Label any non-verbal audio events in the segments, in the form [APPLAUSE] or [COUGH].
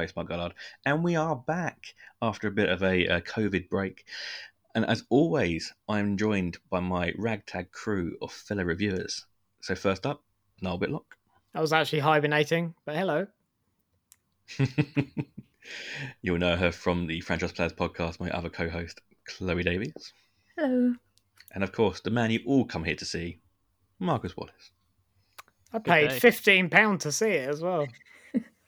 host, Mark Goddard, and we are back after a bit of a, a COVID break. And as always, I'm joined by my ragtag crew of fellow reviewers. So first up, Noel Whitlock. I was actually hibernating, but hello. [LAUGHS] You'll know her from the Franchise Players podcast, my other co-host, Chloe Davies. Hello. And of course, the man you all come here to see, Marcus Wallace. I paid fifteen pound to see it as well.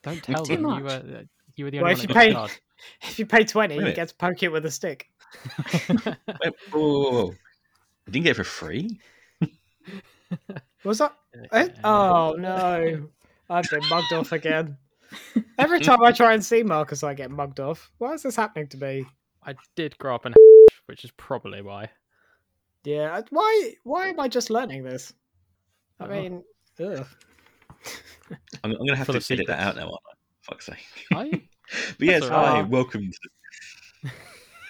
Don't tell Too them you were uh, you were the Well, only if one you pay- [LAUGHS] If you pay twenty, Wait a you get to poke it with a stick. Wait, whoa, whoa, whoa. You didn't get it for free? Was that? [LAUGHS] eh? Oh [LAUGHS] no! I've been mugged off again. Every time I try and see Marcus, I get mugged off. Why is this happening to me? I did grow up in which is probably why. Yeah, why? Why am I just learning this? I Oh. mean, ugh. I'm, I'm going to have to the edit that out now, aren't I? Fuck's sake. Are you? [LAUGHS] But yes, That's hi, right. welcome to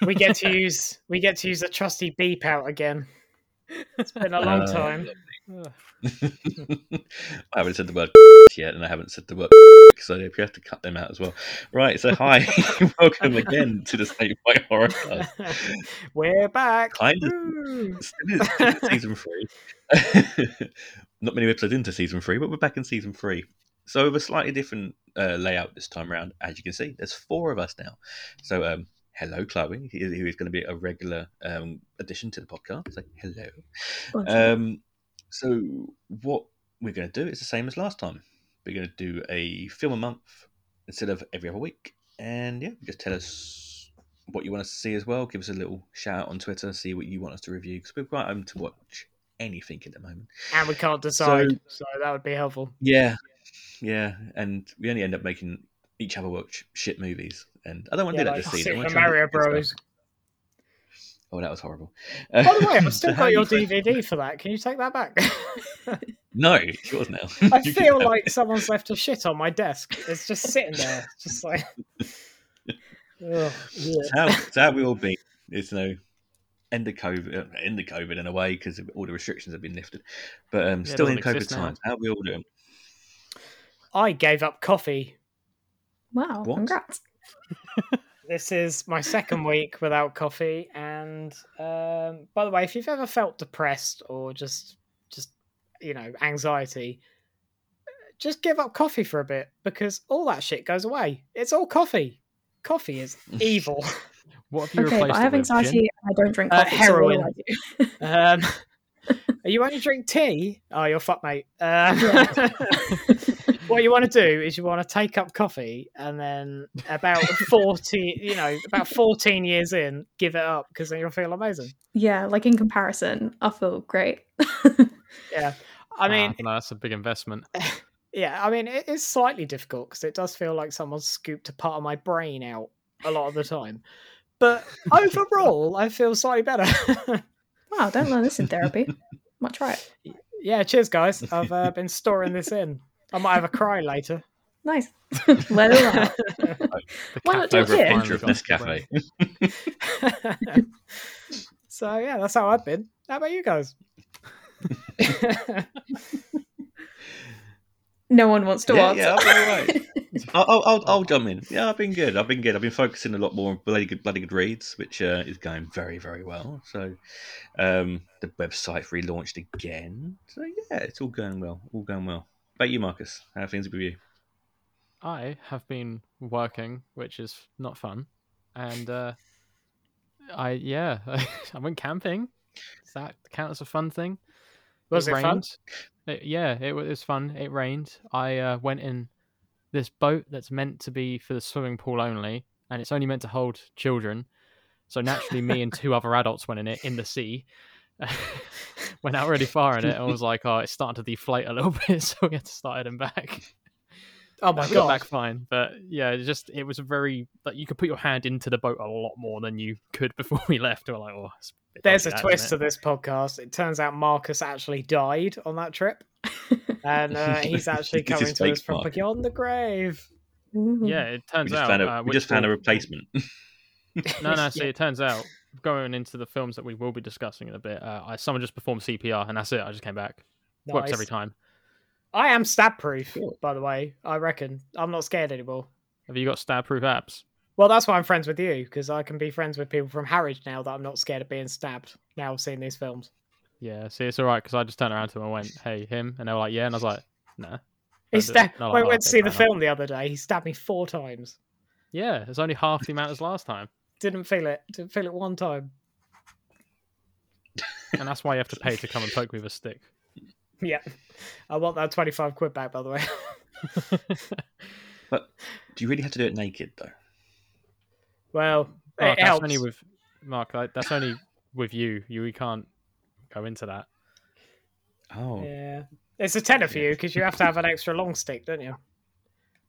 we get to use we get to use the trusty beep out again. It's been a long Uh, time. Ugh. [LAUGHS] I haven't said the word [LAUGHS] yet, and I haven't said the word [LAUGHS] so if you have to cut them out as well. Right, so hi, welcome again to the Snake Fight Horror Cast. We're back. Kind of. Still is- still season three. Not many episodes into season three, but we're back in season three. So with a slightly different uh, layout this time around, as you can see, there's four of us now. So um, hello, Chloe, who who is going to be a regular um, addition to the podcast. So hello. Bonjour. Um, so what we're going to do is the same as last time. We're going to do a film a month instead of every other week, and yeah, just tell us what you want us to see as well. Give us a little shout out on Twitter, see what you want us to review because we're quite open to watch anything at the moment. And we can't decide, so, that would be helpful. Yeah, yeah, and we only end up making each other watch shit movies, and I don't want to Yeah, do that like this season. I wanna try and Mario Bros. Stuff. Oh, that was horrible. By the way, I've [LAUGHS] still got your DVD for that. Can you take that back? [LAUGHS] No, it's yours now. I [LAUGHS] You feel have like someone's left a shit on my desk. It's just sitting there, just like. Ugh. It's how, it's how we all been. It's you know, end of COVID, uh, end of COVID in a way because all the restrictions have been lifted, but um, Yeah, still in doesn't COVID times. How we all doing? I gave up coffee. wow, what? congrats. This is my second [LAUGHS] week without coffee, and um, by the way, if you've ever felt depressed or just, just you know, anxiety, just give up coffee for a bit because all that shit goes away. It's all coffee. Coffee is [LAUGHS] evil. What have you Okay, replaced but I have it? Gin? anxiety and I don't drink Uh, coffee. so what do heroin. I do? Um, [LAUGHS] you only drink tea? Oh, you're fuck, mate. Uh, what you want to do is you want to take up coffee and then about [LAUGHS] 40, you know, about 14 years in, give it up because then you'll feel amazing. yeah, like in comparison, I feel great. [LAUGHS] Yeah. I mean, Ah, no, that's a big investment. [LAUGHS] yeah, I mean, it is slightly difficult because it does feel like someone scooped a part of my brain out a lot of the time. But overall, I feel slightly better. wow, don't learn this in therapy. Might try it. yeah, cheers, guys. I've uh, been storing this in. I might have a cry later. [LAUGHS] Nice. Let it out. Why not cafe do it Over a here? finally pinch of got to the Nescafe. brain. [LAUGHS] so yeah, that's how I've been. How about you guys? [LAUGHS] No one wants to Yeah, answer. yeah, I'll be all right. I'll, I'll, I'll, I'll jump in. Yeah, I've been good. I've been good. I've been focusing a lot more on bloody good, bloody good reads, which uh, is going very, very well. So, um, the website relaunched again. So yeah, it's all going well. All going well. About you, Marcus? How are things with you? I have been working, which is not fun, and uh, I yeah, [LAUGHS] I went camping. Does that count as a fun thing? Was it fun? rained. It- yeah, it it was fun. It rained. I uh, went in this boat that's meant to be for the swimming pool only, and it's only meant to hold children. So naturally, me and two [LAUGHS] other adults went in it in the sea. Went out really far in it, and was [LAUGHS] like, "Oh, it's starting to deflate a little [LAUGHS] bit," so we had to start heading back. Oh my I got god! back fine, but yeah, it just it was a very like you could put your hand into the boat a lot more than you could [LAUGHS] before we left. We were like, oh, it's There's a that, twist to this podcast. It turns out Marcus actually died on that trip, and uh, he's actually coming to us from Marcus. beyond the grave. Ooh. it? Yeah, it We turns just out found a, uh, we just found a replacement. No, no. See, Yeah. it turns out going into the films that we will be discussing in a bit, uh, I someone just performed CPR, and that's it. I just came back. Works every time. I am stab proof, by the way. I reckon I'm not scared anymore. Have you got stab proof apps? Well, that's why I'm friends with you because I can be friends with people from Harwich now that I'm not scared of being stabbed. Now I've seen these films. Yeah, see, it's all right because I just turned around to him and went, "Hey, him," and they were like, "Yeah," and I was like, "Nah." He stabbed. No, I "Oh, went to see the fair enough." film the other day. He stabbed me four times. Yeah, it's only half the amount as last time, Didn't feel it. Didn't feel it one time. [LAUGHS] and that's why you have to pay to come and poke me with a stick. Yeah, I want that twenty-five quid back. By the way. [LAUGHS] But do you really have to do it naked though? well, Mark, it that's helps. only with Mark. That's only with you. You we can't go into that. Oh, Yeah, it's a tenner for you because you have to have an extra long stick, don't you?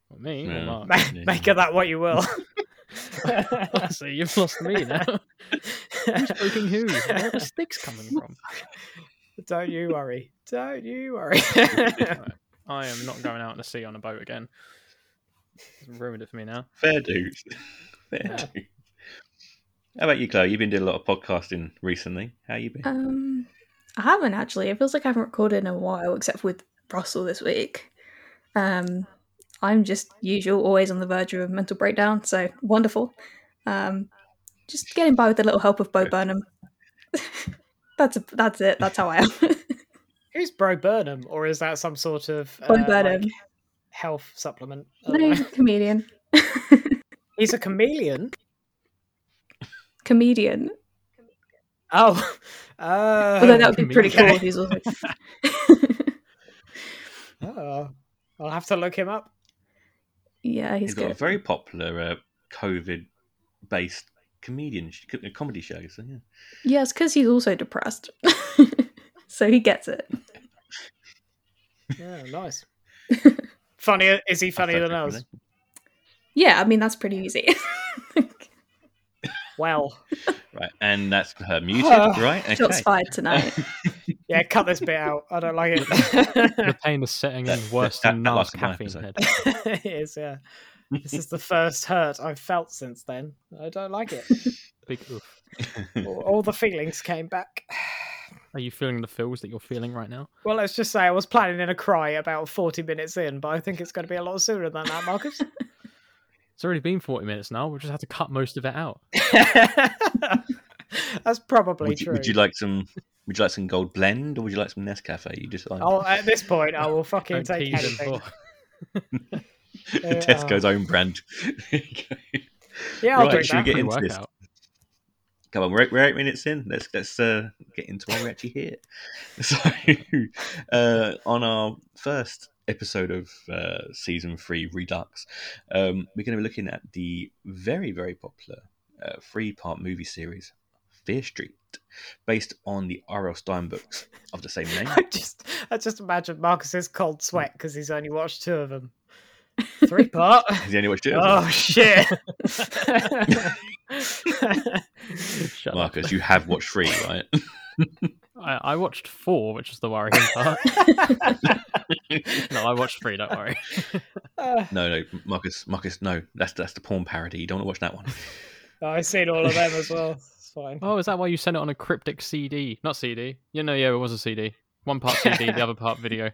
Not me. Yeah. Mark. Ma- [LAUGHS] yeah. Make of that what you will. See, you've lost me now. [LAUGHS] Who's poking who? Where are the sticks coming from? [LAUGHS] Don't you worry. Don't you worry. [LAUGHS] I am not going out in the sea on a boat again. It's ruined it for me now. fair dues. Fair Yeah. dues. How about you, Chloe? You've been doing a lot of podcasting recently. How you been? Um, I haven't actually. It feels like I haven't recorded in a while, except with Russell this week. Um, I'm just usual, always on the verge of a mental breakdown. So wonderful. Um, just getting by with a little help of Bo Burnham. [LAUGHS] that's a, that's it. That's how I am. [LAUGHS] Who's Bro Burnham, or is that some sort of Bo uh, Burnham. like, health supplement? No, [LAUGHS] he's a comedian. He's a chameleon. comedian. Oh, uh, Although that would be pretty cool if he's also. Oh, I'll have to look him up. Yeah, he's He's got a very popular uh, COVID-based comedian sh- comedy show. So yeah, Yeah, it's because he's also depressed. [LAUGHS] so he gets it. Yeah, nice. [LAUGHS] Funnier? Is he funnier than us? recommendation. Yeah, I mean, that's pretty easy. [LAUGHS] Well, Right, and that's her muted, Ah, right? Okay. Shots fired tonight. Yeah, cut this bit out. I don't like it. The [LAUGHS] pain is setting in worse that- than that Nars lasted caffeine episode. head. [LAUGHS] it is, yeah. This is the first hurt I've felt since then. I don't like it. [LAUGHS] Big oof. All, all the feelings came back. [SIGHS] Are you feeling the feels that you're feeling right now? Well, let's just say I was planning in a cry about 40 minutes in, but I think it's going to be a lot sooner than that, Marcus. It's already been 40 minutes now. We'll just have to cut most of it out. That's probably would, you, true. would you like some? Would you like some gold blend, or would you like some Nescafe? You decide. I'll, at this point, I will fucking Don't take tease him. anything. [LAUGHS] Oh, Yeah. Tesco's own brand. [LAUGHS] Yeah, I'll Right, drink should we get into this? workout. Come on, we're, we're eight minutes in. Let's let's uh, get into why we're actually here. [LAUGHS] So, uh, on our first episode of uh, season three, Redux, um, we're going to be looking at the very very popular uh, three-part movie series, Fear Street, based on the R.L. Stine books of the same name. [LAUGHS] I just, I just imagine Marcus's cold sweat because he's only watched two of them. Three part. [LAUGHS] Has he only watched it? oh shit! [LAUGHS] Shut up. Marcus, you have watched three, right? I, I watched four, which is the worrying part. no, I watched three. Don't worry. No, no, Marcus, Marcus, no. That's that's the porn parody. You don't want to watch that one. I've seen all of them as well. It's fine. Oh, is that why you sent it on a cryptic CD? Not CD. You know, yeah, it was a CD. One part CD, the other part [LAUGHS] video.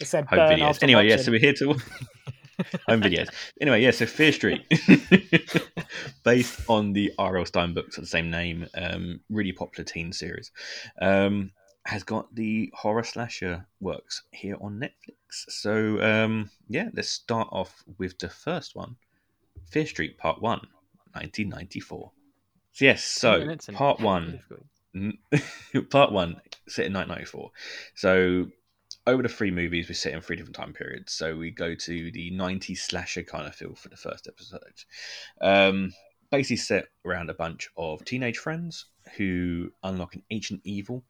It said home burn videos. after Anyway, yeah, so we're here to [LAUGHS] home videos. Anyway, yeah, so Fear Street, [LAUGHS] based on the R.L. Stine books of the same name, um, really popular teen series, um, has got the horror slasher works here on Netflix. So um, yeah, let's start off with the first one, Fear Street Part One, 1994. Yes, so Part One. [LAUGHS] Part one set in 1994 so over the three movies we set in three different time periods. So we go to the 90s slasher kind of feel for the first episode. Um, basically set around a bunch of teenage friends who unlock an ancient evil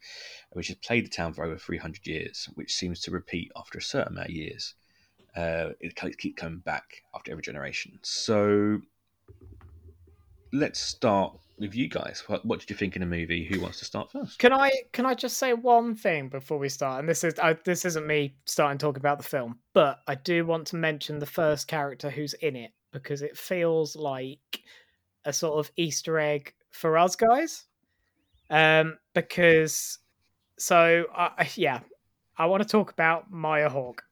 which has plagued the town for over 300 years which seems to repeat after a certain amount of years. Uh, it keeps coming back after every generation. So let's start with you guys. What, what did you think in the movie? Who wants to start first? Can I can I just say one thing before we start? And this is I, this isn't me starting talking about the film, but I do want to mention the first character who's in it because it feels like a sort of Easter egg for us guys. Um, because so I yeah, I want to talk about Maya Hawke,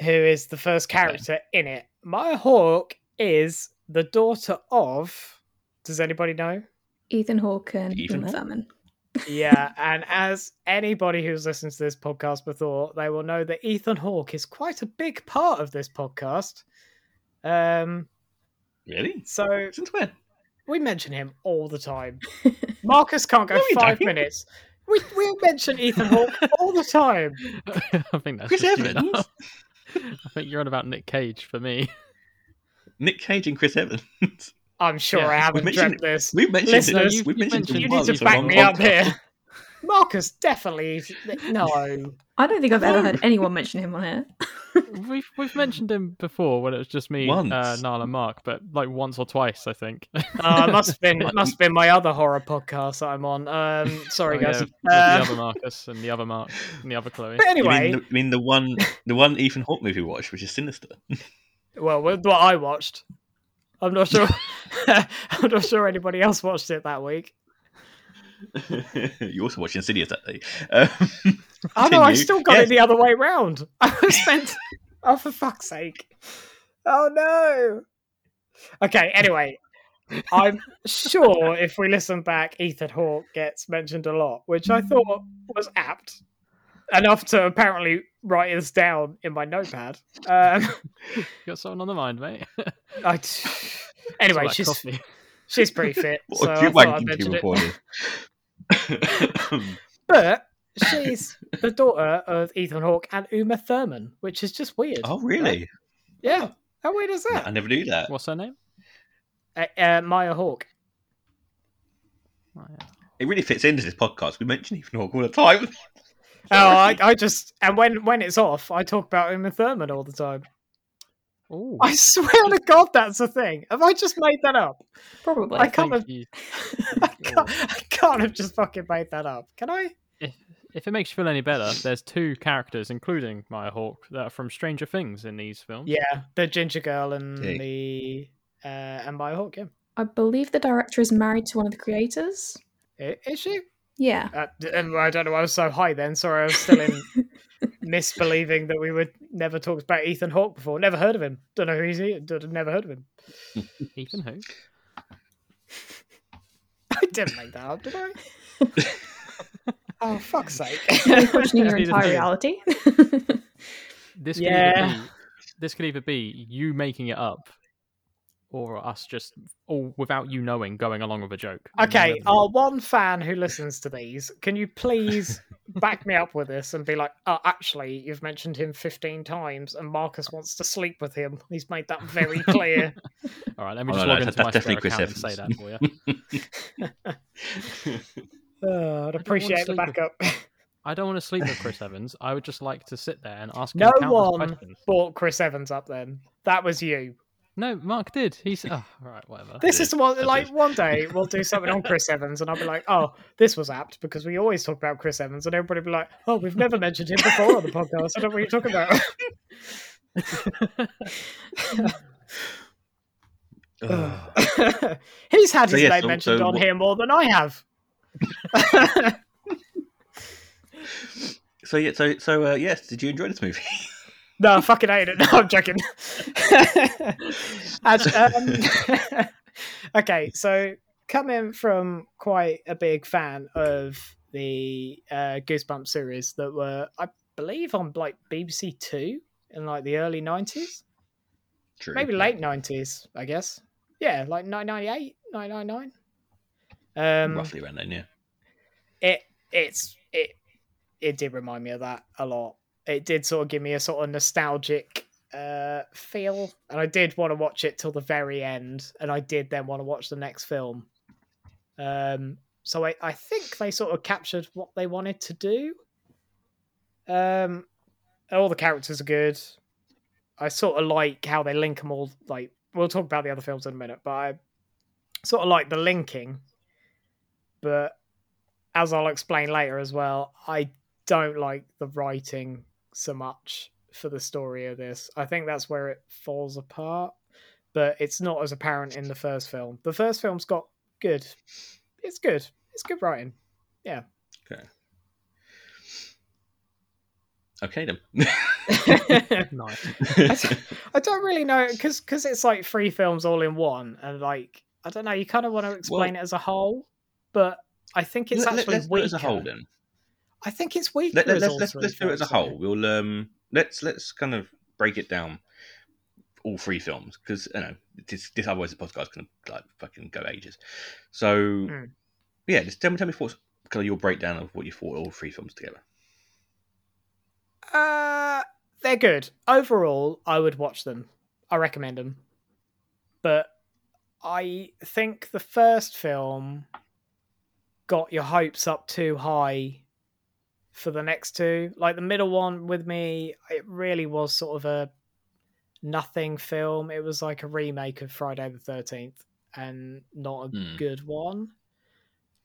who is the first character in it. Maya Hawke is the daughter of. Does anybody know? Ethan Hawke and Ethan Uma Thurman. yeah, [LAUGHS] and as anybody who's listened to this podcast before, they will know that Ethan Hawke is quite a big part of this podcast. Um, Really? so Since when? we mention him all the time. [LAUGHS] Marcus can't go No, we five don't. minutes. We we mention Ethan Hawke all the time. [LAUGHS] I think that's Chris just Evans? I think you're on about Nick Cage for me. Nick Cage and Chris Evans. I'm sure Yeah, I haven't mentioned dreamt this. We've mentioned Listeners, it. you- We've mentioned, mentioned it You need to back one me up podcast. here. [LAUGHS] Marcus definitely no. [LAUGHS] I don't think I've ever heard anyone mention him on here. [LAUGHS] We've we've mentioned him before when it was just me, uh, Niall, and Mark, but like once or twice, I think. Uh, it must have been it must have been my other horror podcast that I'm on. Um, sorry Oh, guys. with Uh, the other Marcus and the other Mark and the other Chloe. but You anyway, mean, the, you mean the one, the one Ethan Hawke movie we watched, which is Sinister? well, with what I watched, I'm not sure. [LAUGHS] I'm not sure anybody else watched it that week. [LAUGHS] you also watched Insidious that day. Um, [LAUGHS] Oh no, I still got Yes. it the other way round. I was meant. oh, for fuck's sake! Oh no. Okay. Anyway, I'm sure if we listen back, Ethan Hawke gets mentioned a lot, which I thought was apt enough to apparently write this down in my notepad. Um, You [LAUGHS] got something on the mind, mate. I, [LAUGHS] anyway, she's coffee. she's pretty fit, What so a I cute thought I'd mention it. [LAUGHS] But she's the daughter of Ethan Hawke and Uma Thurman, which is just weird. oh, really? Yeah. How weird is that? I never knew that. What's her name? Uh, uh, Maya Hawke. Yeah. It really fits into this podcast. We mention Ethan Hawke all the time. Oh, I, I just and when when it's off, I talk about Uma Thurman all the time. Ooh, I swear to God, that's a thing. Have I just made that up? Probably. I can't think have, you- [LAUGHS] I [LAUGHS] can't, I can't have just fucking made that up. Can I? if, if it makes you feel any better, there's two characters, including Maya Hawke, that are from Stranger Things in these films. Yeah, the ginger girl and Okay. the uh, and Maya Hawke. Yeah, I believe the director is married to one of the creators. Is she? Yeah. Uh, and I don't know. I was so high then. Sorry, I was still in [LAUGHS] misbelieving that we would never talked about Ethan Hawke before. Never heard of him. Don't know who he's. He, d- never heard of him. [LAUGHS] Ethan who? [LAUGHS] I didn't make that up, did I? oh fuck's sake! You're questioning your entire reality. This could Yeah. either be this could either be you making it up, or us just all without you knowing going along with a joke. okay, our one fan who listens to these, can you please back me up with this and be like, "Oh, actually, you've mentioned him fifteen times, and Marcus wants to sleep with him. [LAUGHS] He's made that very clear." [LAUGHS] All right, let me Oh, just no, log no, into that's my definitely Square Chris account and say that for you. [LAUGHS] Oh, I'd appreciate the sleep with- backup. I don't want to sleep with Chris Evans. I would just like to sit there and ask No countless one questions. brought Chris Evans up. Then that was you. No, Mark did. He's oh, all right, whatever. This is what, I like, one day we'll do something on Chris Evans, and I'll be like, "Oh, this was apt because we always talk about Chris Evans," and everybody will be like, "Oh, we've never mentioned him before on the podcast. I don't know what you're talking about." Ugh. [LAUGHS] He's had So, his yes, name so- mentioned so on what- here more than I have. [LAUGHS] so yeah, so so uh, yes. Did you enjoy this movie? [LAUGHS] no, I fucking hate it. [LAUGHS] No, I'm joking. [LAUGHS] And, um, [LAUGHS] okay, so coming from quite a big fan of the uh, Goosebumps series that were, I believe, on like BBC Two in like the early '90s, True. maybe late '90s, I guess. Yeah, like 1998, 1999. Um, Roughly around then, yeah. it it's it it did remind me of that a lot. It did sort of give me a sort of nostalgic uh feel, and I did want to watch it till the very end, and I did then want to watch the next film. Um, so I I think they sort of captured what they wanted to do. Um, all the characters are good. I sort of like how they link them all. Like we'll talk about the other films in a minute, but I sort of like the linking. But as I'll explain later as well, I don't like the writing so much for the story of this. I think that's where it falls apart, but it's not as apparent in the first film. The first film's got good. It's good. It's good writing. Yeah. Okay. Okay then. [LAUGHS] [LAUGHS] Nice. I don't- I don't really know because because it's like three films all in one, and like I don't know. You kind of want to explain it as a whole, but I think it's Let- let- actually let's do weaker. it as a whole then. I think it's weaker. Let, let, let's let's, let's do it as a whole. We'll um let's let's kind of break it down all three films because you know this, this otherwise the podcast can like fucking go ages. So Mm. yeah, just tell me tell me thoughts kind of your breakdown of what you thought all three films together. Uh, they're good overall. I would watch them. I recommend them, but I think the first film got your hopes up too high for the next two. Like the middle one with me, it really was sort of a nothing film. It was like a remake of Friday the Thirteenth, and not a Hmm. good one.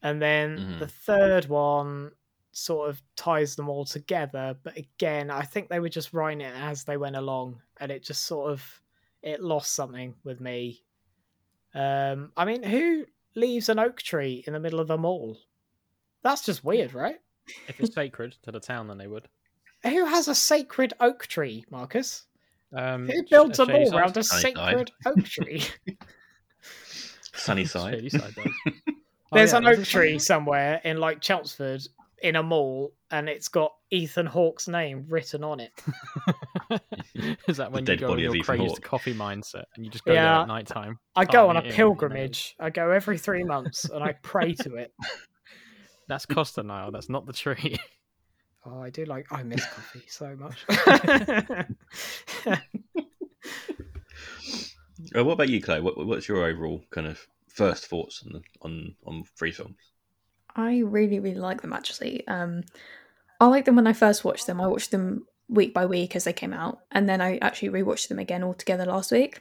And then Mhm. the third one sort of ties them all together, but again, I think they were just writing it as they went along, and it just sort of it lost something with me. Um, I mean, who leaves an oak tree in the middle of a mall? That's just weird, right? If it's sacred to the town, then they would. Who has a sacred oak tree, Marcus? Um, Who builds a Shady mall around a Sunny sacred oak tree? Sunny side. Shady Side. Oh, There's yeah, an oak tree somewhere in like Chelmsford in a mall, and it's got Ethan Hawke's name written on it. Side? [LAUGHS] Is that when you dead go body of your Ethan crazed Hawke. coffee mindset and you just go there at night time? I go on a Carving it in, pilgrimage. I go every three months and I pray to it. [LAUGHS] That's Costa Nile. That's not the tree. Oh, I do like. I miss coffee so much. [LAUGHS] Uh, what about you, Clay? What, what's your overall kind of first thoughts on the, on on three films? I really, really like them actually. Um, I like them when I first watched them. I watched them week by week as they came out, and then I actually rewatched them again all together last week.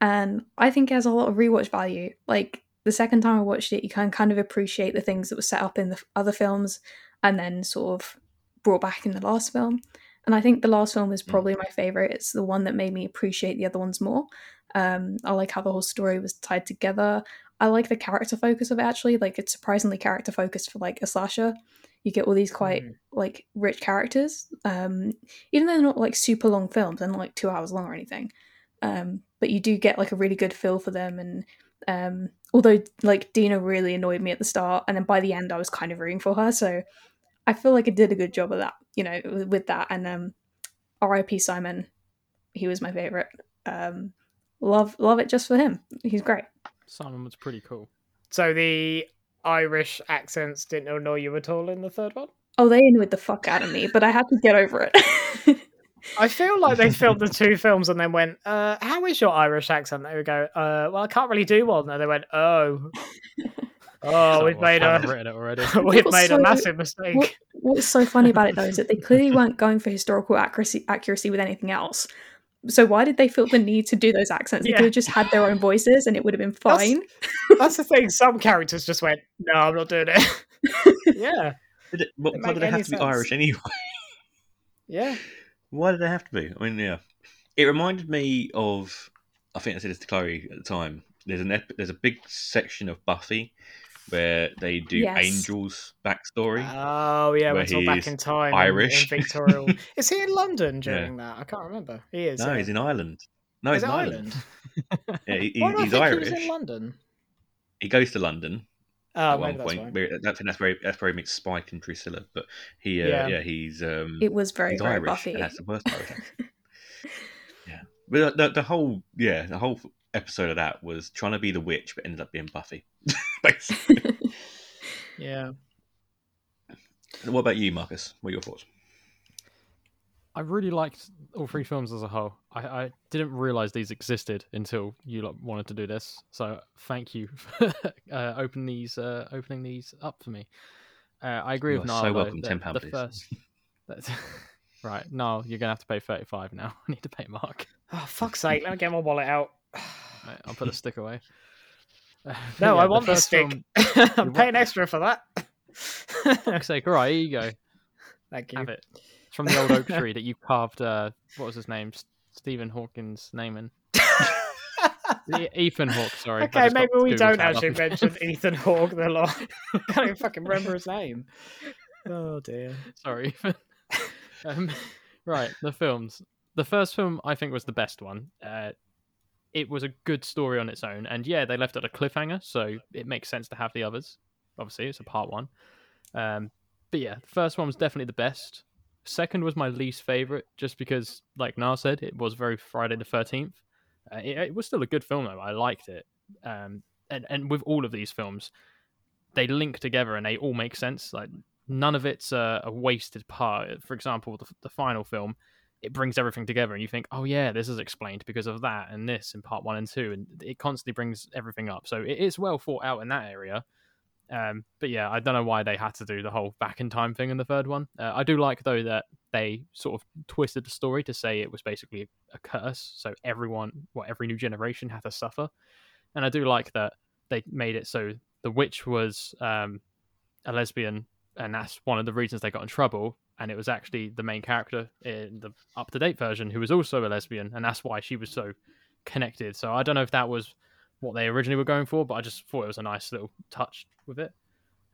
And I think it has a lot of rewatch value. Like the second time I watched it, you can kind of appreciate the things that were set up in the other films, and then sort of brought back in the last film. And I think the last film is Mm. probably my favorite. It's the one that made me appreciate the other ones more. Um, I like how the whole story was tied together. I like the character focus of it actually. Like it's surprisingly character focused for like a slasher. You get all these quite Mhm. like rich characters. Um, even though they're not like super long films, they're not like two hours long or anything. Um, but you do get like a really good feel for them and um although like Deena really annoyed me at the start and then by the end I was kind of rooting for her. So I feel like it did a good job of that, you know, with, with that. And um R.I.P. Simon, he was my favorite. Um love love it just for him. He's great. Simon was pretty cool. so the Irish accents didn't annoy you at all in the third one. Oh, they annoyed the fuck out of me, but I had to get over it. [LAUGHS] I feel like they filmed the two films and then went, uh, "How is your Irish accent?" They would go, uh, "Well, I can't really do one." And they went, "Oh, [LAUGHS] oh, we've made a written it already. [LAUGHS] we've What's made a massive mistake." what, what's so funny about it though is that they clearly weren't going for historical accuracy accuracy with anything else. So why did they feel the need to do those accents? They Yeah. could have just had their own voices and it would have been fine. That's the thing. Some characters just went, "No, I'm not doing it." [LAUGHS] yeah, Did it, what, Didn't why did they have any to be. Irish anyway? yeah. Why did they have to be? I mean, yeah, it reminded me of. I think I said this to Chloe at the time. There's an ep- there's a big section of Buffy where they do Yes. Angel's backstory. Oh yeah, Where went all back in time. Irish. in Victorial. [LAUGHS] is he in London Yeah. during that? I can't remember. He is. no, yeah. he's in Ireland. No, Is he's in it Ireland. [LAUGHS] Yeah, he, he- Why do I he's think Irish. He was in London. He goes to London Oh, at one maybe that's point. why. Where- I think that's very that's very mixed Spike and Drusilla, but he uh, Yeah. yeah. he's um It was very, he's very Irish Buffy. and has the worst Irish accent. [LAUGHS] yeah, but the, the whole yeah the whole episode of that was trying to be the witch, but ended up being Buffy. [LAUGHS] Basically. [LAUGHS] Yeah. what about you, Marcus? What are your thoughts? I really liked all three films as a whole. I, I didn't realize these existed until you lot wanted to do this. So thank you [LAUGHS] for uh, open these, uh, opening these up for me. Uh, I agree You with are Niall. so though, welcome. that £10 the please. first. [LAUGHS] Right, Niall, you're gonna have to pay thirty-five now. [LAUGHS] I need to pay Mark. Oh fuck's sake! Let me get my wallet out. [SIGHS] Right, I'll put the stick away. Uh, No, yeah, I want the first stick. film- I'm paying extra for that. fuck's sake! All right, here you go. Thank you. Have it. From the old oak [LAUGHS] tree that you carved. Uh, what was his name? Stephen Hawkins' name in. [LAUGHS] Ethan Hawke. Sorry. Okay, maybe we Google don't up actually again. mention [LAUGHS] Ethan Hawke the lot. I can't even fucking remember his name. Oh dear. Sorry, Ethan. Um, right, the films. The first film I think was the best one. Uh, it was a good story on its own, and yeah, they left it a cliffhanger, so it makes sense to have the others. Obviously, it's a part one. Um, but yeah, the first one was definitely the best. Second was my least favorite, just because, like Nar said, it was very Friday the Thirteenth. Uh, it, it was still a good film though. I liked it. Um, and and with all of these films, they link together and they all make sense. Like none of it's a, a wasted part. For example, the, the final film, it brings everything together, and you think, oh yeah, this is explained because of that and this in part one and two, and it constantly brings everything up. So it is well thought out in that area. Um, but yeah, I don't know why they had to do the whole back in time thing in the third one. Uh, I do like though that they sort of twisted the story to say it was basically a curse, so everyone, well, every new generation had to suffer. And I do like that they made it so the witch was um, a lesbian, and that's one of the reasons they got in trouble. And it was actually the main character in the up to date version who was also a lesbian, and that's why she was so connected. So I don't know if that was what they originally were going for, but I just thought it was a nice little touch with it.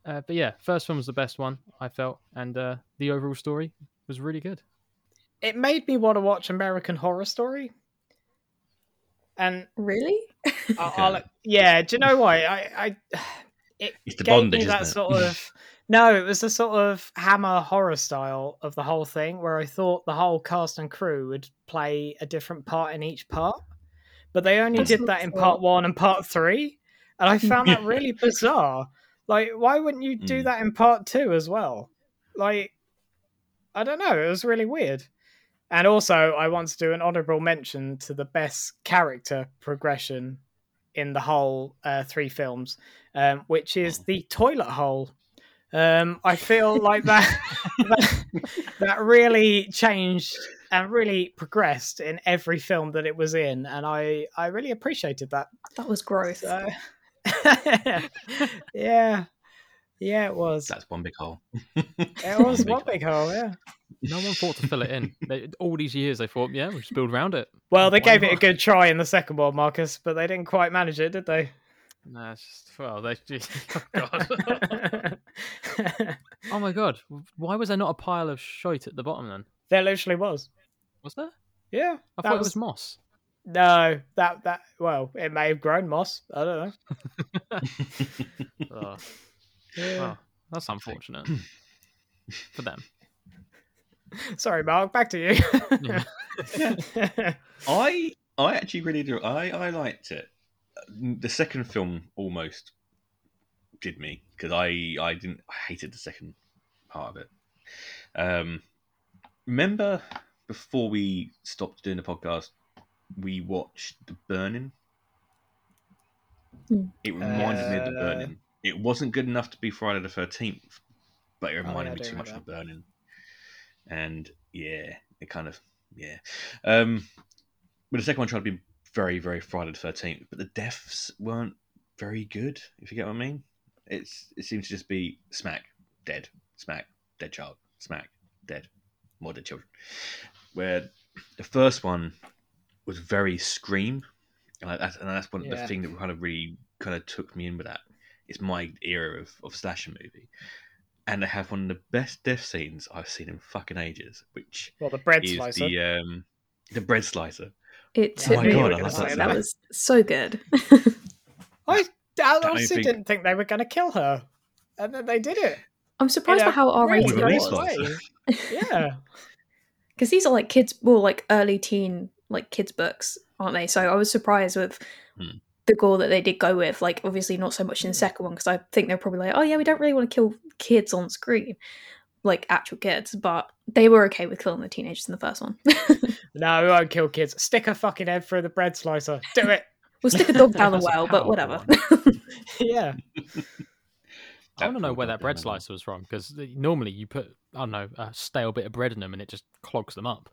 Uh, but yeah, first one was the best one I felt, and uh, the overall story was really good. It made me want to watch American Horror Story. And Really? I- I'll, yeah, do you know why? I, I it It's the gave bondage, me that isn't it? sort of no, it was the sort of hammer horror style of the whole thing, where I thought the whole cast and crew would play a different part in each part, but they only That's did that in fair. part one and part three, and I found that [LAUGHS] really bizarre. Like, why wouldn't you do Mm. that in part two as well? Like, I don't know. It was really weird. And also, I want to do an honorable mention to the best character progression in the whole uh, three films, um, which is the toilet hole. Um, I feel like that, [LAUGHS] [LAUGHS] that that really changed and really progressed in every film that it was in, and I I really appreciated that. That was growth. So, [LAUGHS] yeah, yeah, it was. That's one big hole. It was [LAUGHS] big one big hole. Yeah. No one thought to fill it in. They, all these years, they thought, yeah, we'll just build around it. Well, they Why gave it a good try in the second one, Marcus, but they didn't quite manage it, did they? Nah, it's just well, they. [LAUGHS] Just, oh, God. oh my god! Why was there not a pile of shite at the bottom then? there literally was. Was there? Yeah, I that thought it was moss. no. That that well, it may have grown moss. I don't know. [LAUGHS] [LAUGHS] Oh, Yeah. well, that's unfortunate [LAUGHS] for them. Sorry, Mark. Back to you. Yeah. I I actually really do. I I liked it. The second film almost did me because I I didn't I hated the second part of it. Um, remember before we stopped doing the podcast, we watched The Burning. Hmm. It reminded me of The Uh, Burning. It wasn't good enough to be Friday the Thirteenth, but it yeah, reminded I me too much remember of The Burning. And yeah, it kind of yeah. Um, but the second one tried to be very, very Friday the Thirteenth, but the deaths weren't very good. If you get what I mean, it's it seems to just be smack, dead, smack, dead child, smack, dead, more dead children. Where the first one was very scream, and I- that's, and that's one Yeah. the thing that kind of really kind of took me in with that. It's my era of, of slasher movie. And they have one of the best death scenes I've seen in fucking ages, which well, the bread is slicer. the um, the bread slicer. It Oh took my me. God, a I that that was so good. [LAUGHS] I, I honestly think- didn't think they were going to kill her, and then they did it. I'm surprised In by how R rated it With a nice was. [LAUGHS] Yeah. Because these are like kids well like early teen like kids books aren't they so i was surprised with Hmm. the gore that they did go with like obviously not so much in the second one because i think they're probably like oh yeah we don't really want to kill kids on screen like actual kids but they were okay with killing the teenagers in the first one [LAUGHS] No, we won't kill kids. Stick a fucking head through the bread slicer. Do it. we'll stick a dog [LAUGHS] down the well but whatever [LAUGHS] yeah. I want to know where that bread dog down the slicer was from because normally you put I don't know a stale bit of bread in them and it just clogs them up.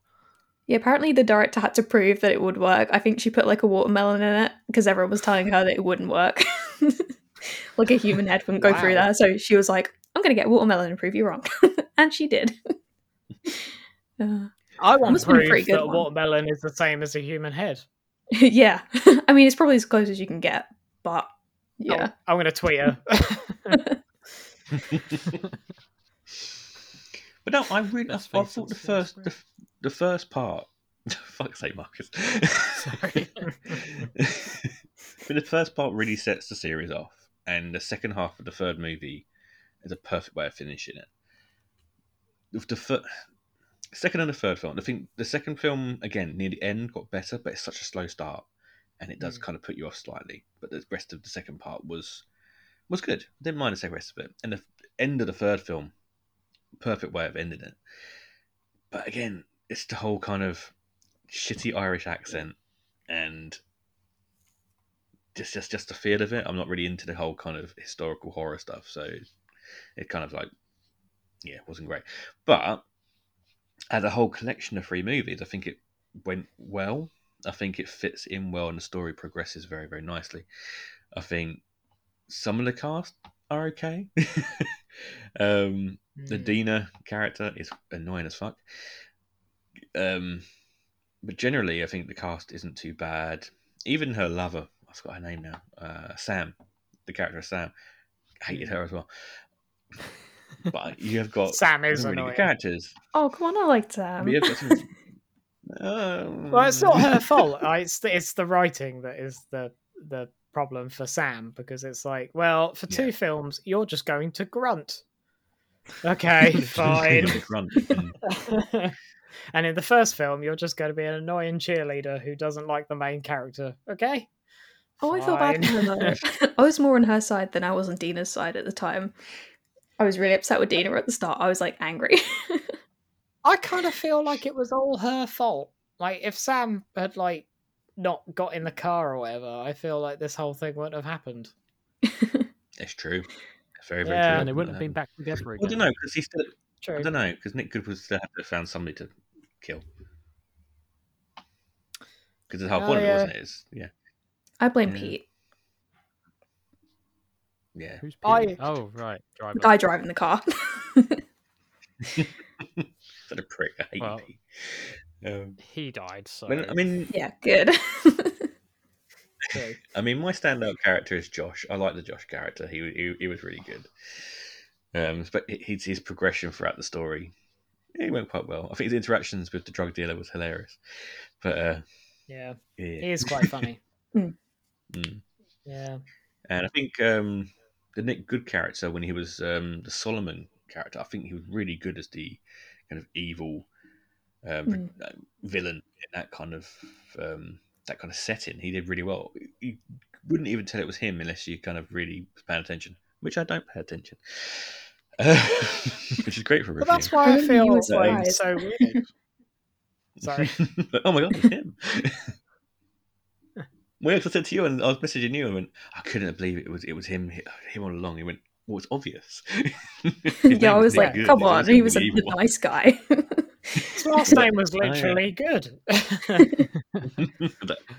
yeah apparently the director had to prove that it would work i think she put like a watermelon in it because everyone was telling her that it wouldn't work [LAUGHS] like a human head wouldn't go through Wow. there so she was like i'm gonna get watermelon and prove you wrong [LAUGHS] and she did [LAUGHS] Uh, I want must have been proof pretty good that a one. watermelon is the same as a human head. yeah i mean it's probably as close as you can get but yeah I'm, I'm going to tweet her. [LAUGHS] But no, I really, I, I thought the first, the, the first part. [LAUGHS] Fuck's sake, Marcus. Sorry. but the first part really sets the series off, and the second half of the third movie is a perfect way of finishing it. The fir- second and the third film, I think the second film again near the end got better, but it's such a slow start, and it does Mm. kind of put you off slightly. But the rest of the second part was was good. I didn't mind the second rest of it, and the end of the third film, perfect way of ending it. But again, it's the whole kind of shitty Irish accent and just just just the feel of it. I'm not really into the whole kind of historical horror stuff, so it kind of like yeah, wasn't great. But as a whole collection of three movies, I think it went well. I think it fits in well, and the story progresses very very nicely. I think some of the cast are okay. [LAUGHS] um, the Mm. Deena character is annoying as fuck. Um, but generally, I think the cast isn't too bad. Even her lover, I forgot her name now, uh, Sam, the character of Sam, hated her as well. But [LAUGHS] you have got Sam is some really annoying. good characters. Oh, come on, I like Sam. But you've got some, [LAUGHS] Um, Well, it's not her fault. It's the, it's the writing that is the the problem for Sam because it's like, well, for two Yeah. films, you're just going to grunt. [LAUGHS] Okay, fine. Grunt and- [LAUGHS] and in the first film, you're just going to be an annoying cheerleader who doesn't like the main character. Okay. Oh, I feel bad for her though. [LAUGHS] I was more on her side than I was on Deena's side at the time. I was really upset with Deena at the start. I was like angry. I kind of feel like it was all her fault. Like if Sam had like not got in the car or whatever, I feel like this whole thing wouldn't have happened. [LAUGHS] It's true. It's very, very Yeah. true. and they wouldn't have been Um, back together I don't know because he still. True. I don't know because Nick Goode would still have to have found somebody to kill. Because the whole Oh, point of it, yeah. wasn't it? Is yeah, I blame Yeah. Pete. yeah. Who's I- Pete? Oh, right. Driver. The guy driving the car. [LAUGHS] [LAUGHS] What a prick. I hate Well, Pete. Um, He died, so. I mean, I mean, yeah, good. [LAUGHS] I mean, my standout character is Josh. I like the Josh character. He he, he was really good. Um, but his his progression throughout the story, he went quite well. I think his interactions with the drug dealer was hilarious. But uh, Yeah, yeah, he is quite funny. [LAUGHS] Mm. Yeah. and I think um, the Nick Goode character when he was um, the Solomon character, I think he was really good as the kind of evil um, Mm. uh, villain in that kind of um, that kind of setting. He did really well. You wouldn't even tell it was him unless you kind of really was paying attention, which I don't pay attention. Uh, [LAUGHS] which is great for a But review. that's why I feel you were it's like surprised. so weird. Sorry. [LAUGHS] oh my god, it's him. [LAUGHS] well, yeah, 'cause I said to you, and I was messaging you, and went, I couldn't believe it was it was him him all along. He went, well, it's obvious. Yeah, I was like, Good. come on, he was a gonna be evil. nice guy. His last name was [LAUGHS] Oh, yeah. literally good. [LAUGHS]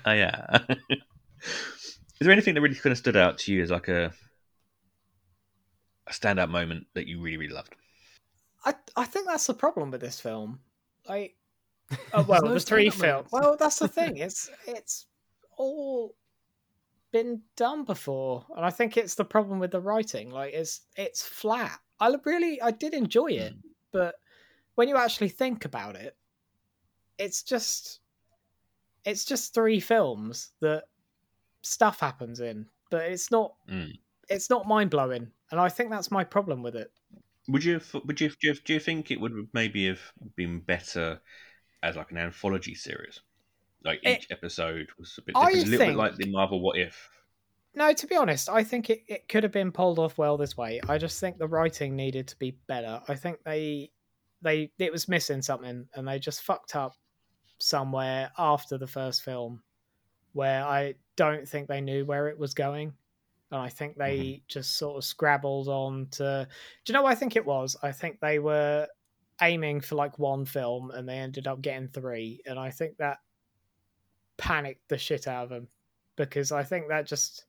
Oh yeah. Is there anything that really kind of stood out to you as like a a standout moment that you really really loved? I I think that's the problem with this film. Like, oh, [LAUGHS] There's well, no the three films. Well, that's the thing. It's it's all been done before, and I think it's the problem with the writing. Like, it's it's flat. I really I did enjoy it, hmm. but when you actually think about it, it's just it's just three films that stuff happens in, but it's not Mm. it's not mind blowing, and I think that's my problem with it. Would you have- would you do you, do you think it would maybe have been better as like an anthology series? Like It- each episode was a bit different, a little bit like the Marvel What If. No, to be honest, I think it, it could have been pulled off well this way. I just think the writing needed to be better. I think they they it was missing something and they just fucked up somewhere after the first film where I don't think they knew where it was going. And I think they mm-hmm. just sort of scrabbled on to Do you know what I think it was? I think they were aiming for like one film and they ended up getting three and I think that panicked the shit out of them because I think that just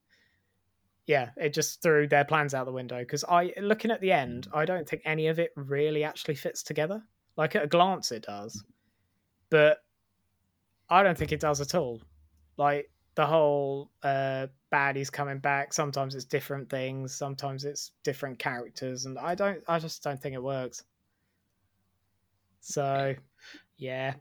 yeah, it just threw their plans out the window. Because I, looking at the end, I don't think any of it really actually fits together. Like at a glance, it does, but I don't think it does at all. Like the whole uh, baddies coming back. Sometimes it's different things. Sometimes it's different characters, and I don't. I just don't think it works. So, yeah.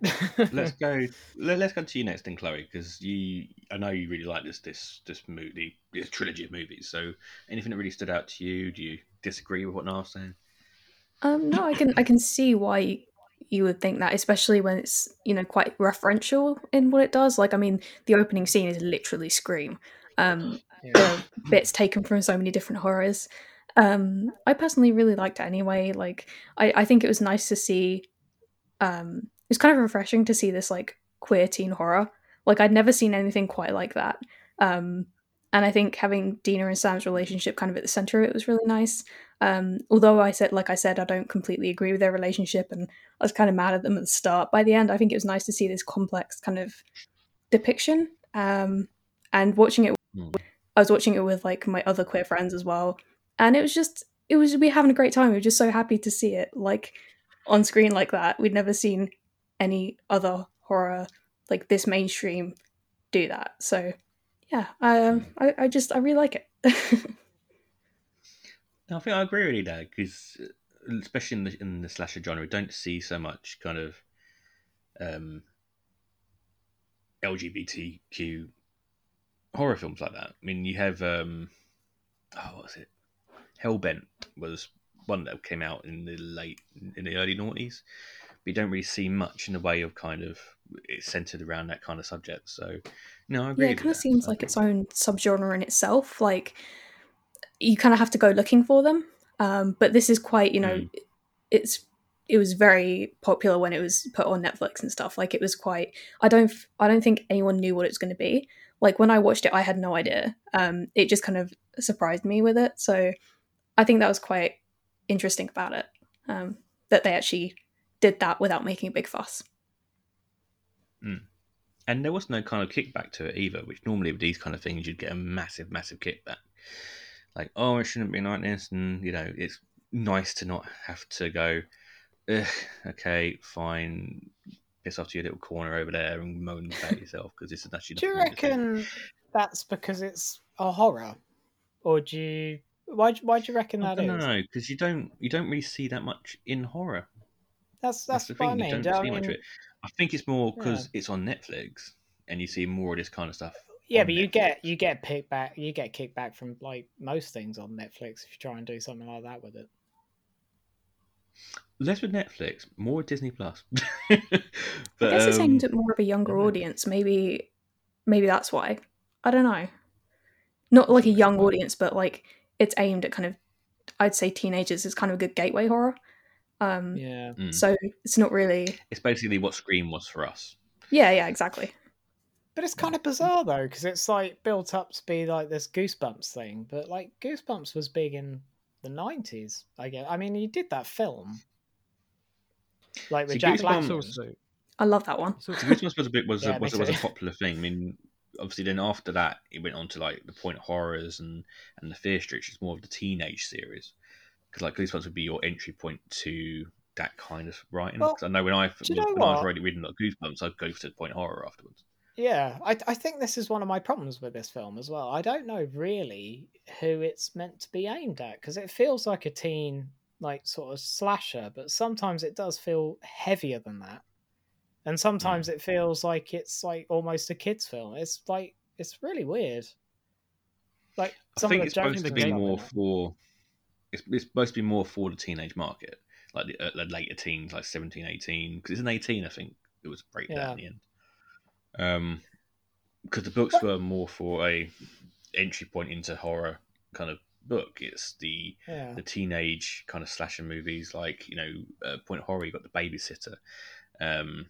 let's go. [LAUGHS] Let, us go to you next, then, Chloe, because you. I know you really like this this this movie, this trilogy of movies. So, anything that really stood out to you? Do you disagree with what Niall's saying? Um, no, I can I can see why you would think that, especially when it's you know quite referential in what it does. Like, I mean, the opening scene is literally Scream. Um, Yeah. bits taken from so many different horrors. Um, I personally really liked it anyway. Like, I, I think it was nice to see. Um, it was kind of refreshing to see this like queer teen horror. Like, I'd never seen anything quite like that. Um, and I think having Deena and Sam's relationship kind of at the center of it was really nice. Um, although I said, like I said, I don't completely agree with their relationship, and I was kind of mad at them at the start. By the end, I think it was nice to see this complex kind of depiction. Um, and watching it Hmm. I was watching it with like my other queer friends as well, and it was just it was we were having a great time. We were just so happy to see it like on screen like that. We'd never seen any other horror like this mainstream do that. So yeah, I um, I, I just I really like it. [LAUGHS] I think I agree with you there because, especially in the in the slasher genre, we don't see so much kind of um, LGBTQ horror films like that. I mean, you have um, oh, what was it? Hellbent was one that came out in the late in the early noughties. But you don't really see much in the way of kind of it's centered around that kind of subject. So, no, I agree. yeah, it kind of that. seems like its own subgenre in itself. Like you kind of have to go looking for them. Um, but this is quite, you know, Mm. it's it was very popular when it was put on Netflix and stuff. Like it was quite. I don't. I don't think anyone knew what it was going to be. Like when I watched it, I had no idea. Um, it just kind of surprised me with it. So I think that was quite interesting about it. Um, that they actually did that without making a big fuss. Hmm. and there was no kind of kickback to it either, which normally with these kind of things you'd get a massive, massive kickback. Like, oh, it shouldn't be like this, and you know, it's nice to not have to go, Ugh, okay, fine, piss off to your little corner over there and moan about yourself because this is actually. do you nothing to reckon that's because it's a horror? Or do you. Why, why do you reckon I that don't is? know because you don't you don't really see that much in horror. That's, That's, that's, the what I thing. mean. You do don't I see much of it. I think it's more because it's on Netflix and you see more of this kind of stuff. Yeah, on but you Netflix. get you get picked kickback you get kicked back from like most things on Netflix if you try and do something like that with it. less with Netflix, more with Disney Plus. [LAUGHS] I but guess it's um, aimed at more of a younger audience. Maybe, maybe that's why. I don't know. Not like a young audience, but like it's aimed at kind of, I'd say teenagers is kind of a good gateway horror. Um, Yeah. mm. So it's not really. it's basically what Scream was for us. Yeah, yeah, exactly. But it's kind of bizarre though, because it's like built up to be like this Goosebumps thing, but like Goosebumps was big in the nineties. I guess. I mean, he did that film, like with See, Jack Goosebumps- Black. also, I love that one. it's also Goosebumps was a bit was Yeah, a, was, a, was a [LAUGHS] popular thing. I mean, obviously, then after that, it went on to like the Point of Horrors and and the Fear Street, which is more of the teenage series. Because like Goosebumps would be your entry point to that kind of writing. Well, I know when I you know when I was already reading like Goosebumps, I'd go to Point Horror afterwards. Yeah, I I think this is one of my problems with this film as well. I don't know really who it's meant to be aimed at because it feels like a teen like sort of slasher, but sometimes it does feel heavier than that, and sometimes hmm. it feels like it's like almost a kids' film. It's like it's really weird. Like I think it's supposed to be more for it's, it's supposed to be more for the teenage market, like the, uh, the later teens, like 17, 18. Because it's an eighteen, I think it was break Yeah. that in the end. Um, because the books were more for a entry point into horror kind of book. It's the Yeah. the teenage kind of slasher movies, like you know, uh, Point Horror. You got the Babysitter, um,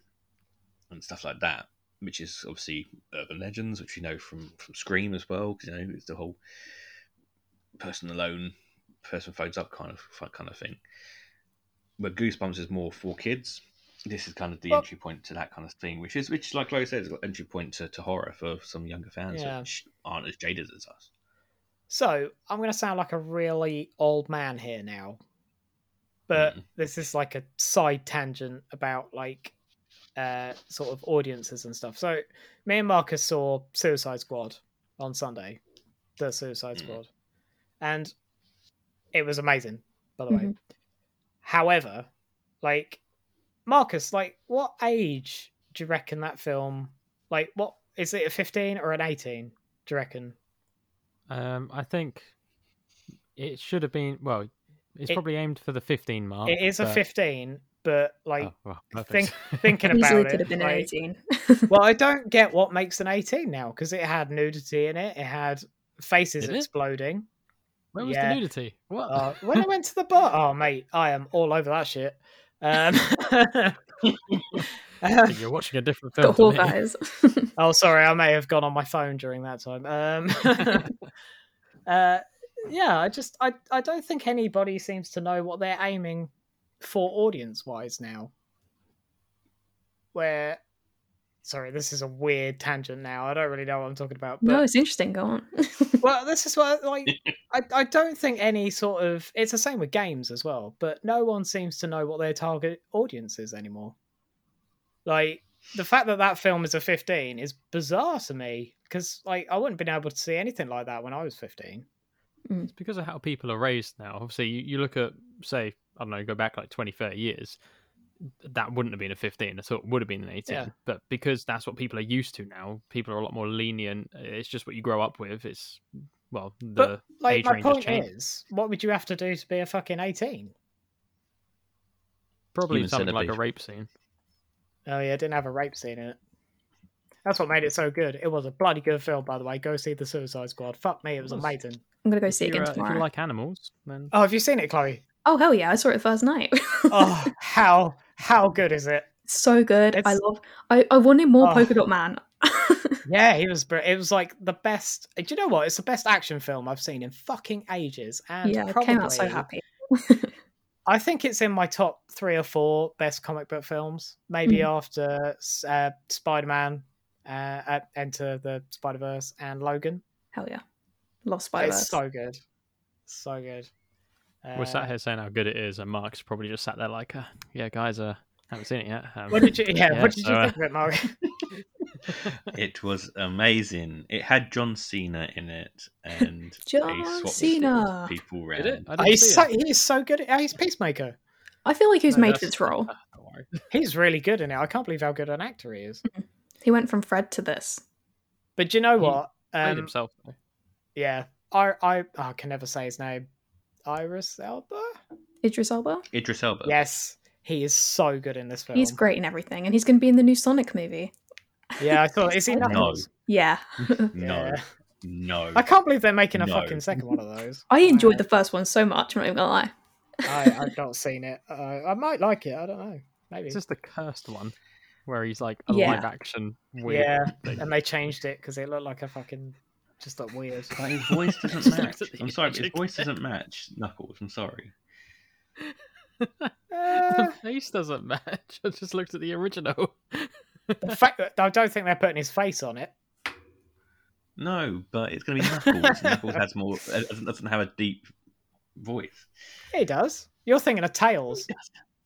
and stuff like that, which is obviously urban legends, which you know from from Scream as well. 'cause, you know, it's the whole person alone, person phones up kind of kind of thing. But Goosebumps is more for kids. This is kind of the Well- entry point to that kind of thing, which is which, like Chloe said, is got entry point to, to horror for some younger fans Yeah. which aren't as jaded as us. So I'm going to sound like a really old man here now, but Mm. this is like a side tangent about like uh sort of audiences and stuff. So me and Marcus saw Suicide Squad on Sunday, the Suicide Mm. Squad, and it was amazing. By the way, Mhm. however, like Marcus, like, what age do you reckon that film? Like, what is it? A fifteen or an eighteen? Do you reckon? Um, I think it should have been. Well, it's It- probably aimed for the 15 mark. it is a fifteen, but like, Oh, well, perfect. think, [LAUGHS] thinking about Easily it, could have been an 18. [LAUGHS] well, I don't get what makes an eighteen now because it had nudity in it. It had faces Did it? Exploding. Where was yeah. the nudity? What? Uh, [LAUGHS] when I went to the bar, oh mate, I am all over that shit. Um, [LAUGHS] you're watching a different film. whore guys. [LAUGHS] oh, sorry, I may have gone on my phone during that time. Um, uh, yeah, I just I I don't think anybody seems to know what they're aiming for audience wise now. Where, sorry, this is a weird tangent now. I don't really know what I'm talking about. But no, it's interesting. Go on. [LAUGHS] well, this is what like [LAUGHS] I, I don't think any sort of it's the same with games as well, but no one seems to know what their target audience is anymore. Like the fact that that film is a 15 is bizarre to me because like I wouldn't have been able to see anything like that when I was 15. Mm. It's because of how people are raised now. Obviously, you, you look at, say, I don't know, go back like 20, 30 years, that wouldn't have been a 15 at all. It would have been an 18. Yeah. But because that's what people are used to now, people are a lot more lenient. It's just what you grow up with. It's, well, the But like age my range point changed. is, what would you have to do to be a fucking 18? Probably Human something like a rape scene. Oh yeah, it didn't have a rape scene in it. That's what made it so good. It was a bloody good film, by the way. Go see the Suicide Squad. Fuck me, it was Was- amazing. I'm gonna go see it If, you're, again uh, if tomorrow. you like animals, then Oh, have you seen it, Chloe? Oh hell yeah! I saw it the first night. Oh, [LAUGHS] how how good is it? so good. I love. I I wanted more Oh. Polka Dot Man. [LAUGHS] Yeah, he was. br- It was like the best. Do you know what? It's the best action film I've seen in fucking ages. And yeah, I probably, came out so happy. I think it's in my top three or four best comic book films. Maybe Mm. after uh, Spider Man, uh, Into the Spider Verse, and Logan. Hell yeah, Lost Spider It's so good, so good. We're Uh, sat here saying how good it is, and Mark's probably just sat there like, uh, yeah, guys, uh, haven't seen it yet. Um, What did you? Yeah, Yeah, what did so, you uh, think of it, Mark? [LAUGHS] [LAUGHS] It was amazing. It had John Cena in it, and [LAUGHS] John Cena. people Did around. it? I didn't he's see so it. he's so good. At, he's Peacemaker. I feel like he's No, made for this role. Don't worry. He's really good in it. I can't believe how good an actor he is. He went from Fred to this. But do you know He what? Played Um, himself. though. yeah, I, I oh, I can never say his name. Iris Elba. Idris Elba. Idris Elba. Yes, he is so good in this film. He's great in everything, and he's going to be in the new Sonic movie. Yeah, I thought is he [LAUGHS] No. [LAUGHS] Yeah, [LAUGHS] No, Yeah. no. I can't believe they're making a No. fucking second one of those. I enjoyed the first one so much. I'm not even gonna lie. I, I've not seen it. Uh, I might like it. I don't know. Maybe. It's just the cursed one where he's like a Yeah. live action weird Yeah, thing? and they changed it because it looked like a fucking just like weird. But his voice [LAUGHS] doesn't match. looked at the I'm sorry, but his voice doesn't match Knuckles. I'm sorry. [LAUGHS] Uh, the face doesn't match. I just looked at the original. the [LAUGHS] fact that I don't think they're putting his face on it. No, but it's going to be Knuckles. Knuckles has more. uh, Doesn't, doesn't have a deep voice. He does. You're thinking of Tails.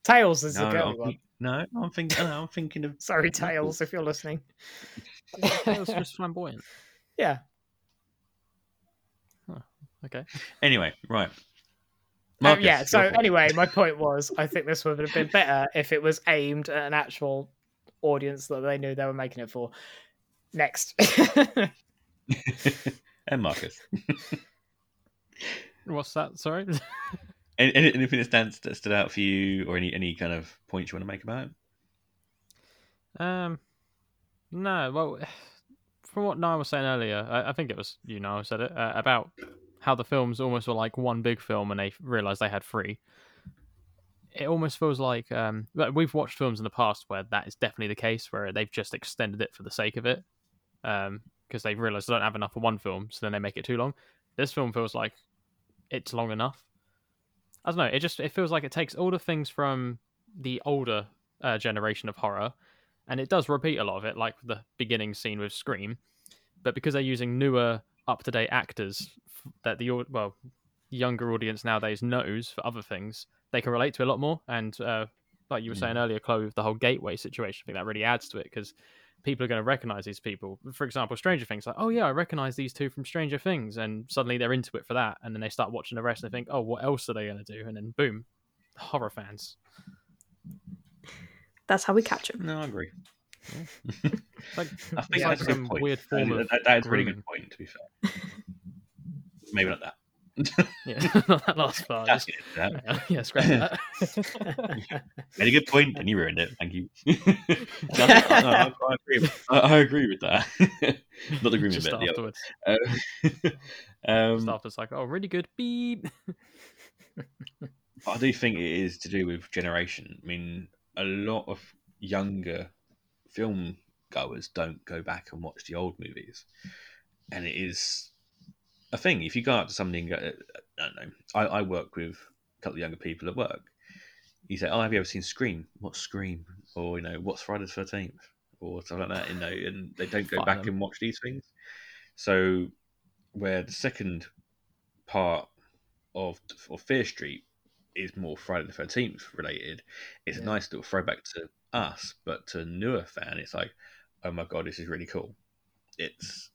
Tails is No, the girly I'm, one. no, I'm thinking. No, I'm thinking of. Sorry, Tails, if you're listening. It was just flamboyant. yeah. Okay. Anyway, right. Um, yeah. So anyway, my point was, I think this would have been better if it was aimed at an actual audience that they knew they were making it for. Next. [LAUGHS] and Marcus. [LAUGHS] What's that? Sorry. [LAUGHS] Any- anything that stands that stood out for you, or any any kind of points you want to make about it? Um, no. Well, [SIGHS] from what Niall was saying earlier, I, I think it was you, Niall, said it uh, about how the films almost were like one big film, and they realized they had three. It almost feels like um, we've watched films in the past where that is definitely the case, where they've just extended it for the sake of it, um, because they've realized they don't have enough for one film, so then they make it too long. This film feels like it's long enough. I don't know. It just it feels like it takes all the things from the older uh, generation of horror, and it does repeat a lot of it, like the beginning scene with Scream. But because they're using newer, up to date actors that the well younger audience nowadays knows for other things, they can relate to a lot more. And uh, like you were saying earlier, Chloe, with the whole gateway situation, I think that really adds to it because people are going to recognize these people. For example, Stranger Things, like, oh yeah, I recognize these two from Stranger Things, and suddenly they're into it for that, and then they start watching the rest and they think, oh, what else are they going to do? And then boom, horror fans. That's how we catch them. No, I agree. Like, I think Yeah, that's a some weird That- of that, that is a really good point, to be fair. Maybe not that. Yeah, [LAUGHS] [LAUGHS] not that last part. That's just- it. That. [LAUGHS] yeah, scratch that. Made a good point, and you ruined it. Thank you. No, I, I, agree. With, I, I agree with that. not the grooming just bit. The afterwards. other. Um, Just um, after it's like, oh, really good. Beep. I do think it is to do with generation. I mean, a lot of younger film goers don't go back and watch the old movies, and it is a thing. If you go out to somebody and go, uh, uh, I don't know, I, I work with a couple of younger people at work. You say, "Oh, have you ever seen Scream? What's Scream?" Or you know, "What's Friday the Thirteenth? Or something like that. You know, and they don't go Fine. back and watch these things. So, where the second part of of Fear Street is more Friday the Thirteenth related. It's Yeah. a nice little throwback to us, but to a newer fan, it's like, oh my god, this is really cool. It's,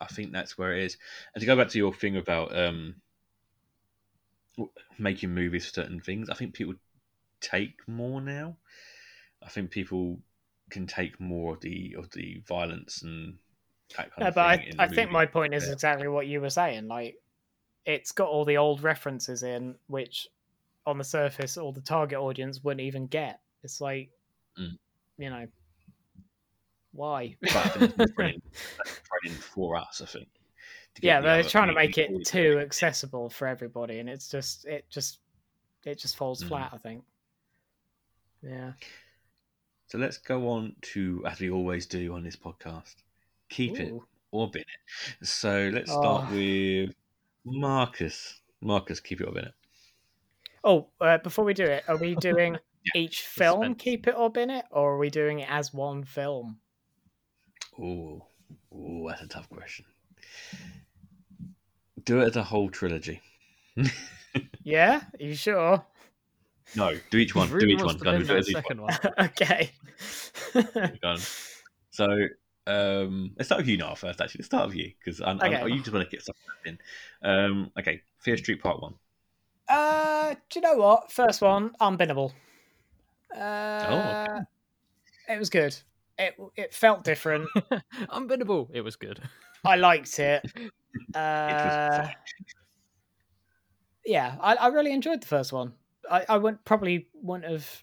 I think that's where it is. And to go back to your thing about um, making movies for certain things, I think people take more now. I think people can take more of the of the violence and that kind No, of but thing. I, I think my point is Yeah. exactly what you were saying. Like, it's got all the old references in, which on the surface, all the target audience wouldn't even get. It's like, Mm. you know, why? But I think it's brilliant, [LAUGHS] brilliant for us. I think. yeah, the they're trying to make it too accessible for everybody, and it's just, it just, it just falls Mm. flat. I think. Yeah. So let's go on to, as we always do on this podcast, keep it or bin it. So let's start Oh. with Marcus. Marcus, keep it or bin it. Oh, uh, before we do it, are we doing each film Suspense. keep it up in it, or are we doing it as one film? Oh, oh, that's a tough question. Do it as a whole trilogy. [LAUGHS] Yeah, are you sure? No, do each one. Really do each one. Go on, do it that as each second one. one. [LAUGHS] okay. So um, let's start with you now first. Actually, let's start with you because I, I, Okay. you just want to get something in. Um, okay, Fear Street Part One. Uh, do you know what? First one, unbinnable. Uh, Oh, okay. It was good. It it felt different. [LAUGHS] Unbinnable. It was good. I liked it. [LAUGHS] It Uh, was yeah, I, I really enjoyed the first one. I, I wouldn't probably wouldn't have,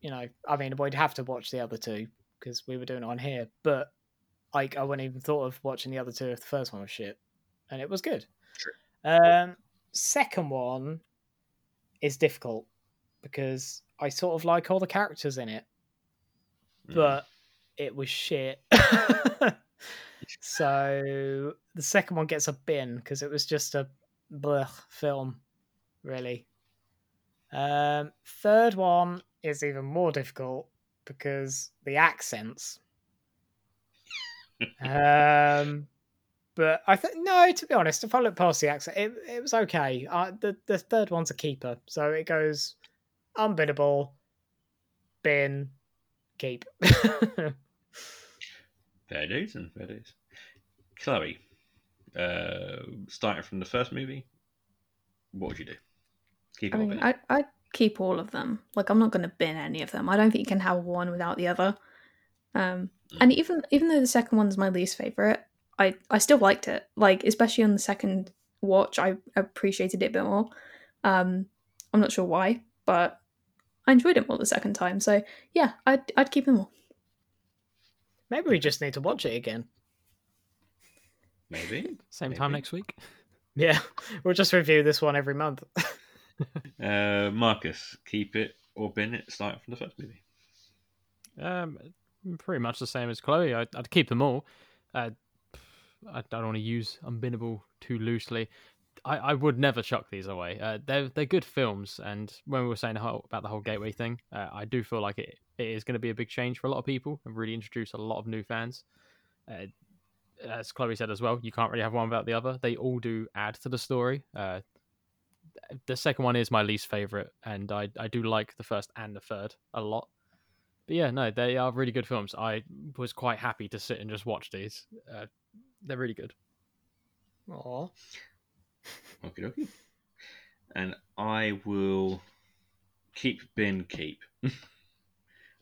you know, I mean, we'd have to watch the other two because we were doing it on here, but like I wouldn't even thought of watching the other two if the first one was shit, and it was good. True. Um, second one is difficult because I sort of like all the characters in it, Mm. but it was shit. [LAUGHS] so the second one gets a bin because it was just a blech film, really. Um, third one is even more difficult because the accents. [LAUGHS] um, but I think no. To be honest, if I look past the accent, it, it was okay. Uh, the the third one's a keeper, so it goes unbiddable, bin, keep. [LAUGHS] Fair dues and fair dues. Chloe, uh, starting from the first movie, what would you do? Keep I or mean, bin it? I I keep all of them. Like I'm not going to bin any of them. I don't think you can have one without the other. Um, Mm. and even even though the second one's my least favorite, I I still liked it. Like especially on the second watch, I appreciated it a bit more. Um, I'm not sure why, but I enjoyed it more the second time. So yeah, I'd I'd keep them all. Maybe we just need to watch it again. Maybe. [LAUGHS] Same time next week. Yeah, [LAUGHS] we'll just review this one every month. [LAUGHS] Uh, Marcus, keep it or bin it, starting from the first movie. Um, pretty much the same as Chloe. I'd, I'd keep them all. Uh, I don't want to use unbinnable too loosely. I, I would never chuck these away. Uh, they're they're good films, and when we were saying about the whole gateway thing, uh, I do feel like it, it is going to be a big change for a lot of people and really introduce a lot of new fans. Uh, as Chloe said as well, you can't really have one without the other. They all do add to the story. Uh, the second one is my least favorite, and I I do like the first and the third a lot. But yeah, no, they are really good films. I was quite happy to sit and just watch these. Uh, they're really good. Aw. Okie dokie. And I will keep bin keep. [LAUGHS]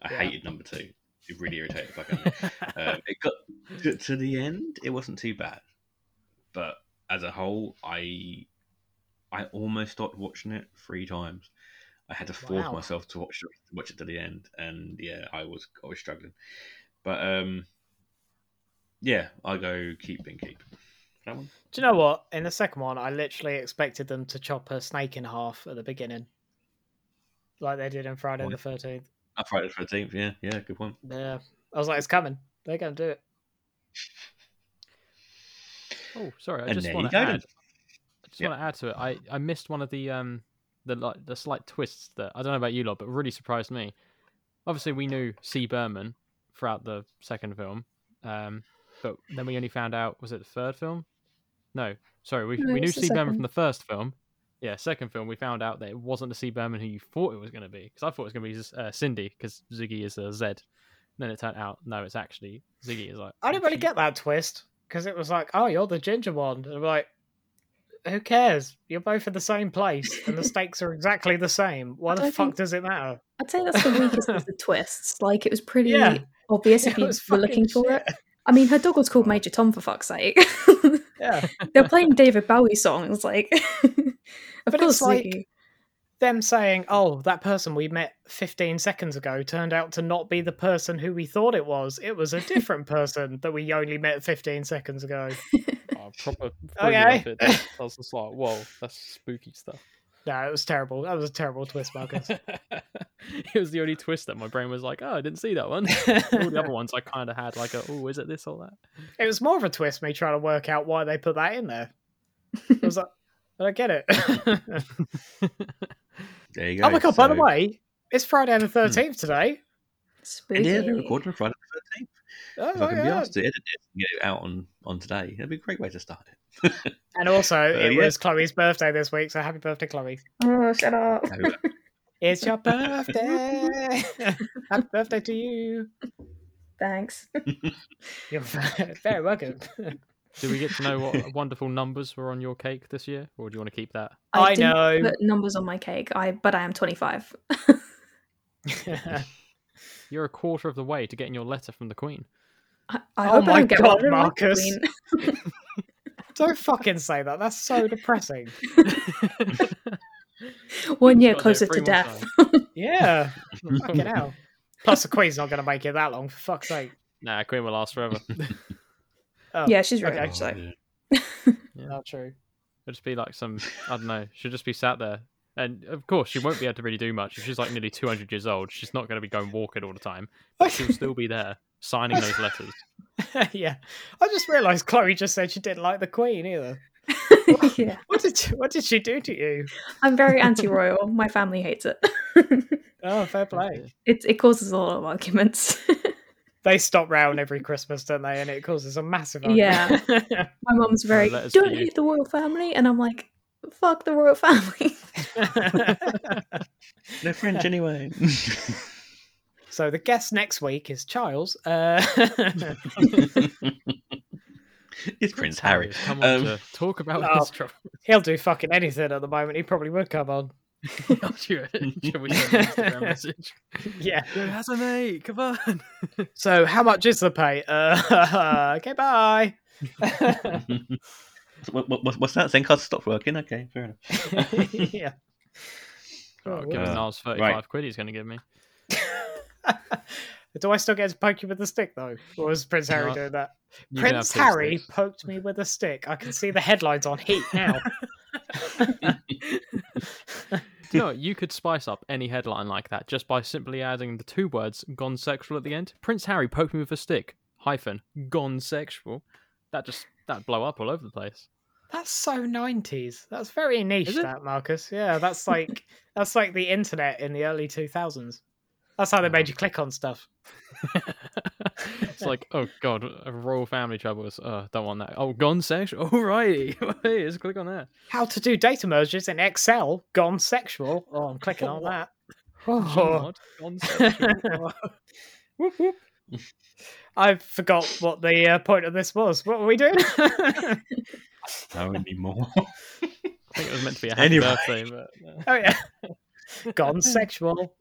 I Yeah. hated number two. It really irritated the fuck out of me. um, [LAUGHS] it got to, to the end. It wasn't too bad, but as a whole, I I almost stopped watching it three times. I had to force Wow. myself to watch watch it to the end, and yeah, I was I was struggling. But um, yeah, I go keep and keep. That one. Do you know what? In the second one, I literally expected them to chop a snake in half at the beginning, like they did in Friday the Thirteenth. Oh, Friday the Thirteenth. Yeah, yeah, good point. Yeah, I was like, it's coming. They're gonna do it. Oh, sorry. I And just there want you to go add. then. I just Yep. want to add to it. I, I missed one of the um the like the slight twists that I don't know about you lot, but really surprised me. Obviously, we knew C. Berman throughout the second film, um, but then we only found out was it the third film? No, sorry, we No, we knew was the C. Berman from the first film. Yeah, second film we found out that it wasn't the C. Berman who you thought it was going to be because I thought it was going to be uh, Cindy because Ziggy is a Z. Then it turned out no, it's actually Ziggy is like. I didn't really she- get that twist because it was like, oh, you're the ginger one. And I'm like, who cares? You're both in the same place and the [LAUGHS] stakes are exactly the same. Why the fuck think- does it matter? I'd say that's the weakest of the [LAUGHS] twists. Like it was pretty Yeah. obvious [LAUGHS] if you were looking fucking for it. I mean, her dog was called Major Tom for fuck's sake. Yeah. They're playing David Bowie songs, like. [LAUGHS] of But course, it's like- Ziggy. Them saying, oh, that person we met 15 seconds ago turned out to not be the person who we thought it was. It was a different [LAUGHS] person that we only met 15 seconds ago. [LAUGHS] Oh, proper Okay. okay. I was just like, whoa, that's spooky stuff. No, it was terrible. That was a terrible twist, Marcus. [LAUGHS] it was the only twist that my brain was like, oh, I didn't see that one. [LAUGHS] All the other ones I kind of had like, a, oh, is it this or that? It was more of a twist, me trying to work out why they put that in there. I was like, [LAUGHS] I don't get it. There you go. oh my god! By the way, it's Friday the thirteenth today. Spooky. yeah, they're recording on Friday the Thirteenth. Oh If I my can be god! asked to edit it and get it out on, on today, that'd be a great way to start it. And also, Uh, it yeah. was Chloe's birthday this week, so happy birthday, Chloe! Oh, shut up. It's your birthday. [LAUGHS] happy birthday to you. Thanks. [LAUGHS] You're very welcome. [LAUGHS] Do we get to know what wonderful numbers were on your cake this year, or do you want to keep that? I didn't know. Put numbers on my cake. I but I am 25. You're a quarter of the way to getting your letter from the Queen. I, I Oh hope I my don't God, one. Marcus. Don't fucking say that. That's so depressing. One year Gotta do it closer to death. [LAUGHS] Yeah. fucking hell. Plus, the Queen's not going to make it that long, for fuck's sake. Nah, Queen will last forever. [LAUGHS] Oh, Yeah, she's right. Okay. So [LAUGHS] Not true. It'll just be like some, I don't know, she'll just be sat there. And of course, she won't be able to really do much. If she's like nearly 200 years old, she's not going to be going walking all the time. But she'll still be there signing those letters. yeah. I just realised Chloe just said she didn't like the Queen either. [LAUGHS] yeah, What did she, what did she do to you? I'm very [LAUGHS] anti-royal. My family hates it. Oh, fair play. it it causes a lot of arguments. [LAUGHS] They stop round every Christmas, don't they? And it causes a massive Yeah. My mum's very letters for don't hate the royal family, and I'm like, fuck the royal family. They're French anyway. so the guest next week is Charles. Uh, [LAUGHS] it's Prince Harry. has Come on Um, to talk about Oh. his trouble. [LAUGHS] he'll do fucking anything at the moment. He probably would come on. Should [LAUGHS] should we Instagram message? Yeah. Yo, how's a mate? Come on. So how much is the pay? Uh, okay, bye. what, what, what's that? Zen card stopped working? Okay, fair enough. yeah. Oh, Oh, give him Uh, Niles 35 right. quid he's going to give me. Do I still get to poke you with a stick though? Or was Prince Harry doing that? You Prince Harry sticks. poked me with a stick. I can see the headlines on Heat now. [LAUGHS] [LAUGHS] Do you know what? You could spice up any headline like that just by simply adding the two words "gone sexual" at the end. Prince Harry poked me with a stick. Hyphen gone sexual. That just that blow up all over the place. That's so nineties. That's very niche, that Marcus. Yeah, that's like [LAUGHS] that's like the internet in the early two thousands. That's how they made you click on stuff. [LAUGHS] it's like, oh god, a royal family troubles. Uh, don't want that. Oh, gone sexual. [LAUGHS] Alrighty, [LAUGHS] hey, let's click on that. How to do data merges in Excel? Gone sexual. Oh, I'm clicking on that. Oh. What? Gone sexual. Whoop, whoop. I forgot what the uh, point of this was. What were we doing? No, anymore. I think it was meant to be a happy Anyway. birthday, but uh, oh yeah, gone [LAUGHS] sexual.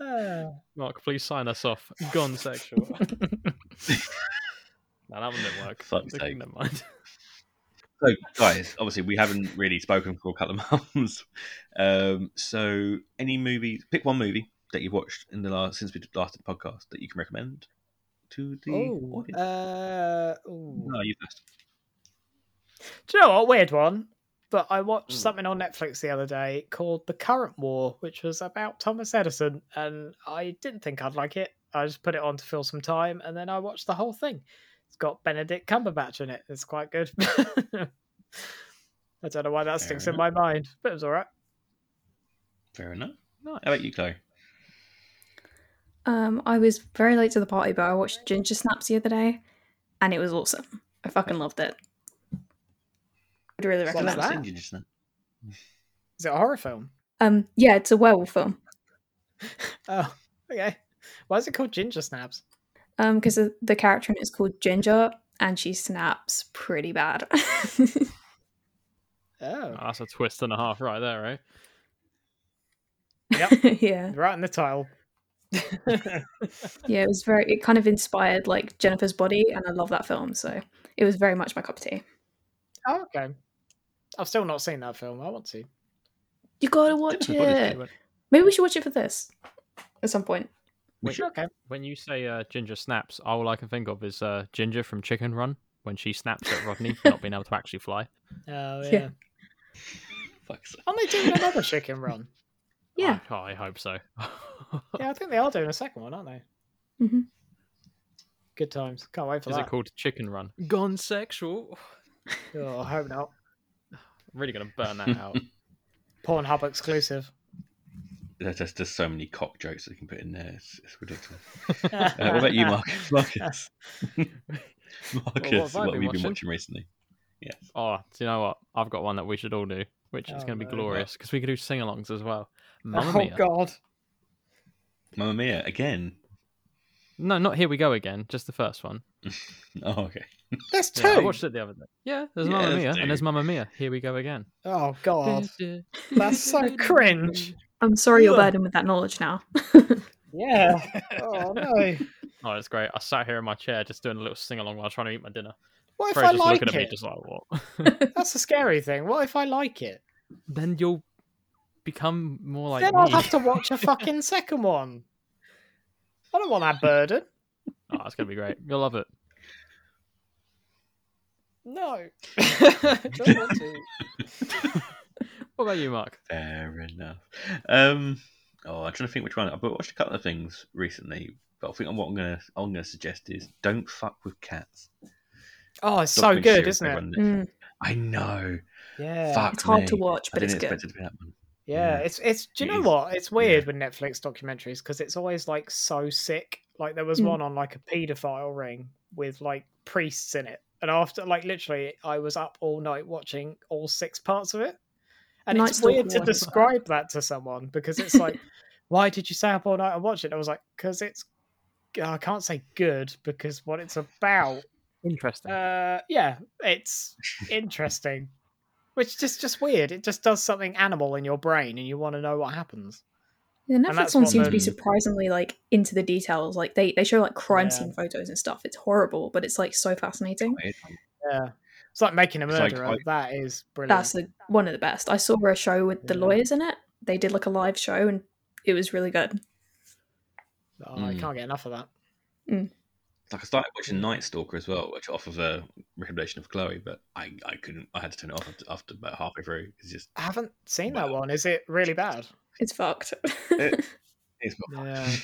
Ah. [LAUGHS] Mark, please sign us off. Gone sexual. [LAUGHS] no, that one didn't work. Fuck's sake. Never mind. So, guys, obviously we haven't really spoken for a couple of months. Um, so, any movie? Pick one movie that you've watched in the last since we did last did the podcast that you can recommend to the Oh, audience. uh, no, you first. Do you know what? Weird one. But I watched Hmm. something on Netflix the other day called The Current War, which was about Thomas Edison, and I didn't think I'd like it. I just put it on to fill some time, and then I watched the whole thing. It's got Benedict Cumberbatch in it. It's quite good. [LAUGHS] I don't know why that Fair sticks in my mind, but it was all right. Fair enough. How about you, Chloe? Um, I was very late to the party, but I watched Ginger Snaps the other day, and it was awesome. I fucking loved it. Would really What's recommend. that? Seen you just now. Is it a horror film? Um, yeah, it's a werewolf film. [LAUGHS] Oh, okay. Why is it called Ginger Snaps? Um, because the, the character in it is called Ginger, and she snaps pretty bad. Oh, [LAUGHS] Oh, that's a twist and a half right there, right? yeah, [LAUGHS] yeah, right in the title. yeah. It was very. It kind of inspired like Jennifer's Body, and I love that film. So it was very much my cup of tea. oh, okay. I've still not seen that film. I want to. You gotta [LAUGHS] watch Jennifer's Body is it. Maybe we should watch it for this at some point. We should. Okay. when you say uh, Ginger snaps, all I can think of is uh, Ginger from Chicken Run when she snaps at Rodney for not being able to actually fly. [LAUGHS] Oh yeah. Yeah. Fuck's sake. Aren't they doing [LAUGHS] another chicken run? Yeah. I, I hope so. Yeah, I think they are doing a second one, aren't they? Mhm. Good times. Can't wait for Is that. it called Chicken Run? Gone sexual. Oh, I hope not. I'm really gonna burn that out. [LAUGHS] Pornhub exclusive. There's just, there's so many cock jokes that you can put in there. It's, it's ridiculous. [LAUGHS] Uh, what about you, Marcus? [LAUGHS] Marcus. Marcus, have what have been you been watching? watching recently? Yes. Oh, do you know what? I've got one that we should all do, which is Oh, going to be no. glorious because we could do sing-alongs as well. Mamma oh mia! God. Mamma Mia again. No, not here we go again. Just the first one. [LAUGHS] Oh, okay. That's two. Yeah, I watched it the other day. Yeah, there's Yeah, Mamma Mia two. and there's Mamma Mia. Here we go again. Oh God. [LAUGHS] That's so cringe. I'm sorry you're burdened with that knowledge now. [LAUGHS] Yeah. Oh no. Oh, it's great. I sat here in my chair just doing a little sing-along while trying to eat my dinner. What if Freya's I just like looking at me, just like what? That's the scary thing. What if I like it? then you'll become more like then me. I'll have to watch a fucking second one. I don't want that burden. [LAUGHS] Oh, it's gonna be great. You'll love it. No. [LAUGHS] don't want to. What about you, Mark? Fair enough. Um, oh, I'm trying to think which one. I've watched a couple of things recently, but I think what I'm gonna I'm gonna suggest is don't fuck with cats. Oh, it's so good, isn't it? Mm, I know. Yeah. Fuck it's hard to watch, but it's didn't good. expect it to be that one. Yeah, Yeah. it's it's. Do you It know is. what? It's weird with Netflix documentaries because it's always like so sick. Like there was Mm. one on like a paedophile ring with like priests in it, and after like literally, I was up all night watching all six parts of it. And Night it's weird to describe that to someone because it's like, [LAUGHS] why did you stay up all night and watch it? I was like, because it's. I can't say good because what it's about Interesting. uh, yeah, it's interesting, which is just just weird. It just does something animal in your brain, and you want to know what happens. The that's Netflix one seems to be surprisingly like into the details. Like they, they show like crime Yeah. scene photos and stuff. It's horrible, but it's like so fascinating. Yeah, it's like making a It's like- murderer. that is brilliant. That's the one of the best. I saw a show with the Yeah. lawyers in it. They did like a live show and it was really good. Oh, I Mm. can't get enough of that. Like I started watching Night Stalker as well, which off of a recommendation of Chloe, but I, I couldn't. I had to turn it off after, after about halfway through. It's just I haven't seen that one. Is it really bad? It's fucked. it, it's [LAUGHS] not. Yeah. [LAUGHS]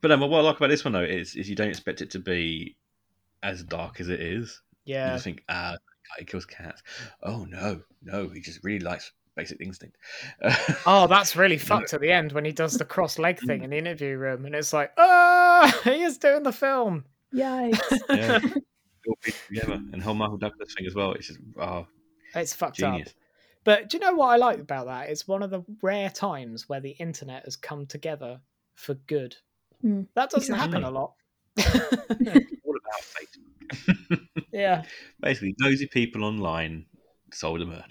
But um, what I like about this one though is is you don't expect it to be as dark as it is. You Yeah, just think, ah, he kills cats. Oh no, no, he just really likes Basic Instinct. [LAUGHS] Oh, that's really fucked at the end when he does the cross leg thing in the interview room, and it's like, oh, [LAUGHS] he is doing the film. Yikes. [LAUGHS] yeah. [LAUGHS] All pieced together. And the whole Michael Douglas thing as well. It's just oh, It's fucked genius. up. But do you know what I like about that? It's one of the rare times where the internet has come together for good. Mm, That doesn't exactly. happen a lot. All about Facebook. yeah. Basically, nosy people online sold a murder.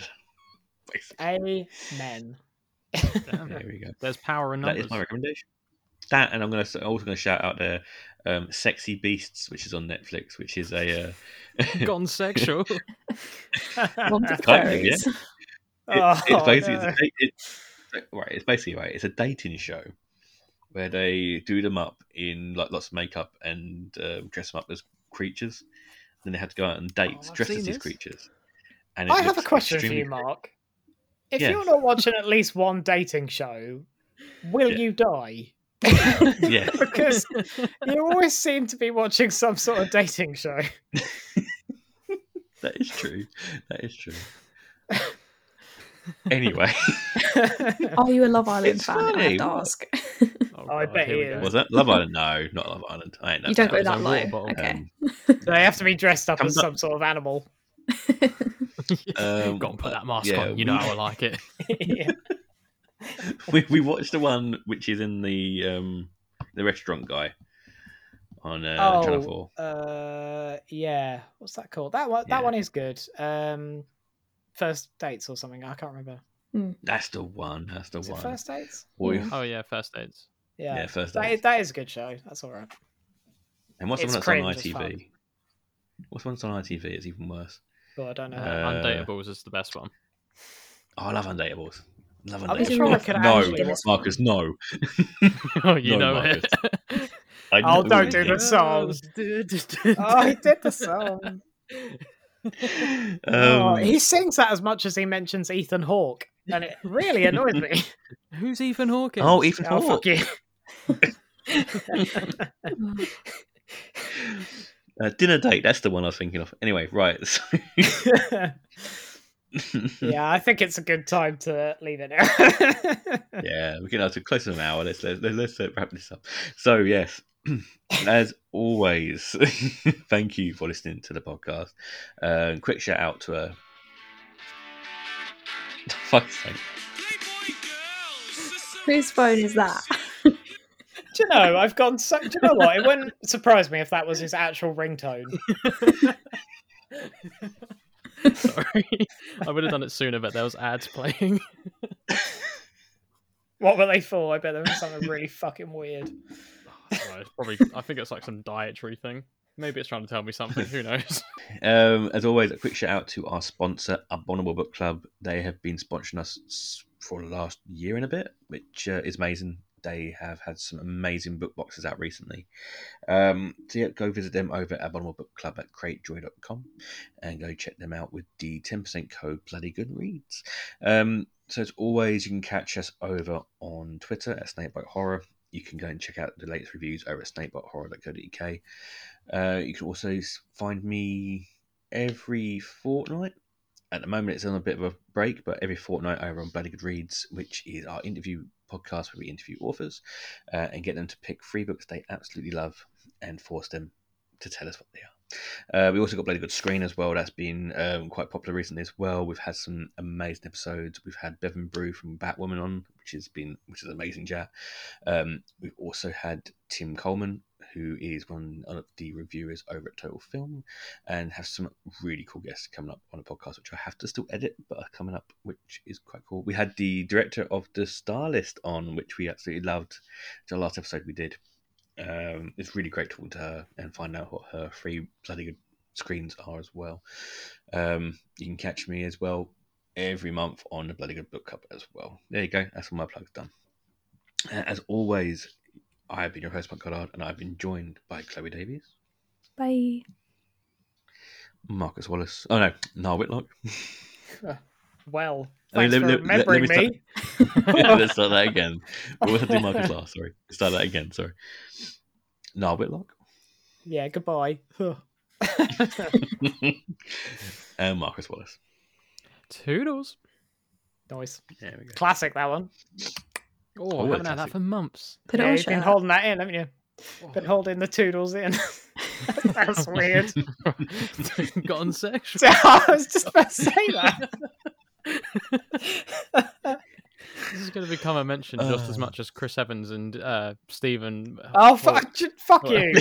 Basically. Amen. There we go. There's power in That numbers. is my recommendation. That, and I'm going to also going to shout out there, um, "Sexy Beasts," which is on Netflix, which is a. Uh, [LAUGHS] Gone sexual. Kind of, yeah. fairies. It- Oh, it's basically no. it's, a, it's right. It's basically right. It's a dating show where they do them up in like lots of makeup and um, dress them up as creatures. Then they have to go out on dates Oh, dressed as these creatures. And I have a question for you, Mark. If Yeah. you're not watching at least one dating show, will Yeah. you die? Yeah. [LAUGHS] because you always seem to be watching some sort of dating show. [LAUGHS] That is true. That is true. [LAUGHS] anyway, Are you a Love Island It's fan? I funny, have to ask. Oh, I bet here he is. was that Love Island? No, not Love Island. I ain't no you don't fan. go that a low. Okay. Um, they have to be dressed up as up- some sort of animal. Um, Got to put that mask yeah, on. You know we- how I like it. yeah. [LAUGHS] we we watched the one which is in the um the restaurant guy on uh, Channel Four. Oh, uh, yeah. What's that called? That one. That Yeah. one is good. Um, first dates or something. I can't remember. That's the one. That's the Is one. first dates? Or- Oh yeah, first dates. Yeah. yeah, first dates. is, that is a good show. That's all right. And what's the one that's on cringe as fuck. ITV? What's the one that's on ITV? It's even worse. But I don't know. Uh, Undateables is the best one. Oh, I love Undateables. Love I'm Undateables. sure I could no, actually- Marcus, no. [LAUGHS] oh, you No, know it. [LAUGHS] I Oh, know don't do the song. oh, he did the song. [LAUGHS] oh, Um, he sings that as much as he mentions Ethan Hawke, and it really annoys me. Who's Ethan Hawkins? oh, Ethan oh, Hawke. fuck you. Uh, dinner date. That's the one I was thinking of. Anyway, right. So, [LAUGHS] yeah, I think it's a good time to leave it now. [LAUGHS] yeah, we're getting up to close to an hour. Let's let's, let's uh, wrap this up. So yes, [CLEARS THROAT] as always, [LAUGHS] thank you for listening to the podcast. Uh, quick shout out to a. Fuck's sake. Whose phone is that? do you know, I've gone so. Do you know what? It wouldn't surprise me if that was his actual ringtone. Sorry, I would have done it sooner, but there was ads playing. [LAUGHS] What were they for? I bet there was something really fucking weird. Well, it's probably, I think it's like some dietary thing. Maybe it's trying to tell me something. Who knows? [LAUGHS] Um, as always, a quick shout out to our sponsor, Abominable Book Club. They have been sponsoring us for the last year and a bit, which uh, is amazing. They have had some amazing book boxes out recently. Um, so yeah, go visit them over at Abominable Book Club at cratejoy.com and go check them out with the 10% code Bloody Good Reads. Um, so as always, you can catch us over on Twitter at Snakebite Horror. You can go and check out the latest reviews over at snakebitehorror.co.uk. Uh, you can also find me every fortnight. At the moment, it's on a bit of a break, but every fortnight over on Bloody Good Reads, which is our interview podcast where we interview authors uh, and get them to pick three books they absolutely love and force them to tell us what they are. Uh, we also got Bloody Good Screen as well. That's been um, quite popular recently as well. We've had some amazing episodes. We've had Bevan Brew from Batwoman on, which has been which is amazing chat. Um, we've also had Tim Coleman, who is one of the reviewers over at Total Film, and have some really cool guests coming up on a podcast, which I have to still edit, but are coming up, which is quite cool. We had the director of the Stylist on, which we absolutely loved. The last episode we did. Um, it's really great talking to her and find out what her free bloody good screens are as well. Um, you can catch me as well every month on the Bloody Good Book Cup as well. There you go. That's all my plugs done. As always, I have been your host, Mark Goddard, and I've been joined by Chloe Davies, Bye. Marcus Wallace. Oh no, Niall Whitlock. Uh, well, I mean, let- for let- let- let remembering me [LAUGHS] me. Let's start that again. What was I doing Marcus last? Sorry. Start that again. Sorry. Niall Whitlock yeah, goodbye. [LAUGHS] and Marcus Wallace. Toodles. nice. There we go. Classic, that one. Oh, Oh, I haven't had that classic. for months. Put yeah, you've been shirt. holding that in, haven't you? Oh. Been holding the toodles in. [LAUGHS] That's [LAUGHS] weird. [LAUGHS] Gone sexual. I was just about to say that. This is going to become a mention just as Uh. much as Chris Evans and uh, Stephen. oh, fuck, fuck you.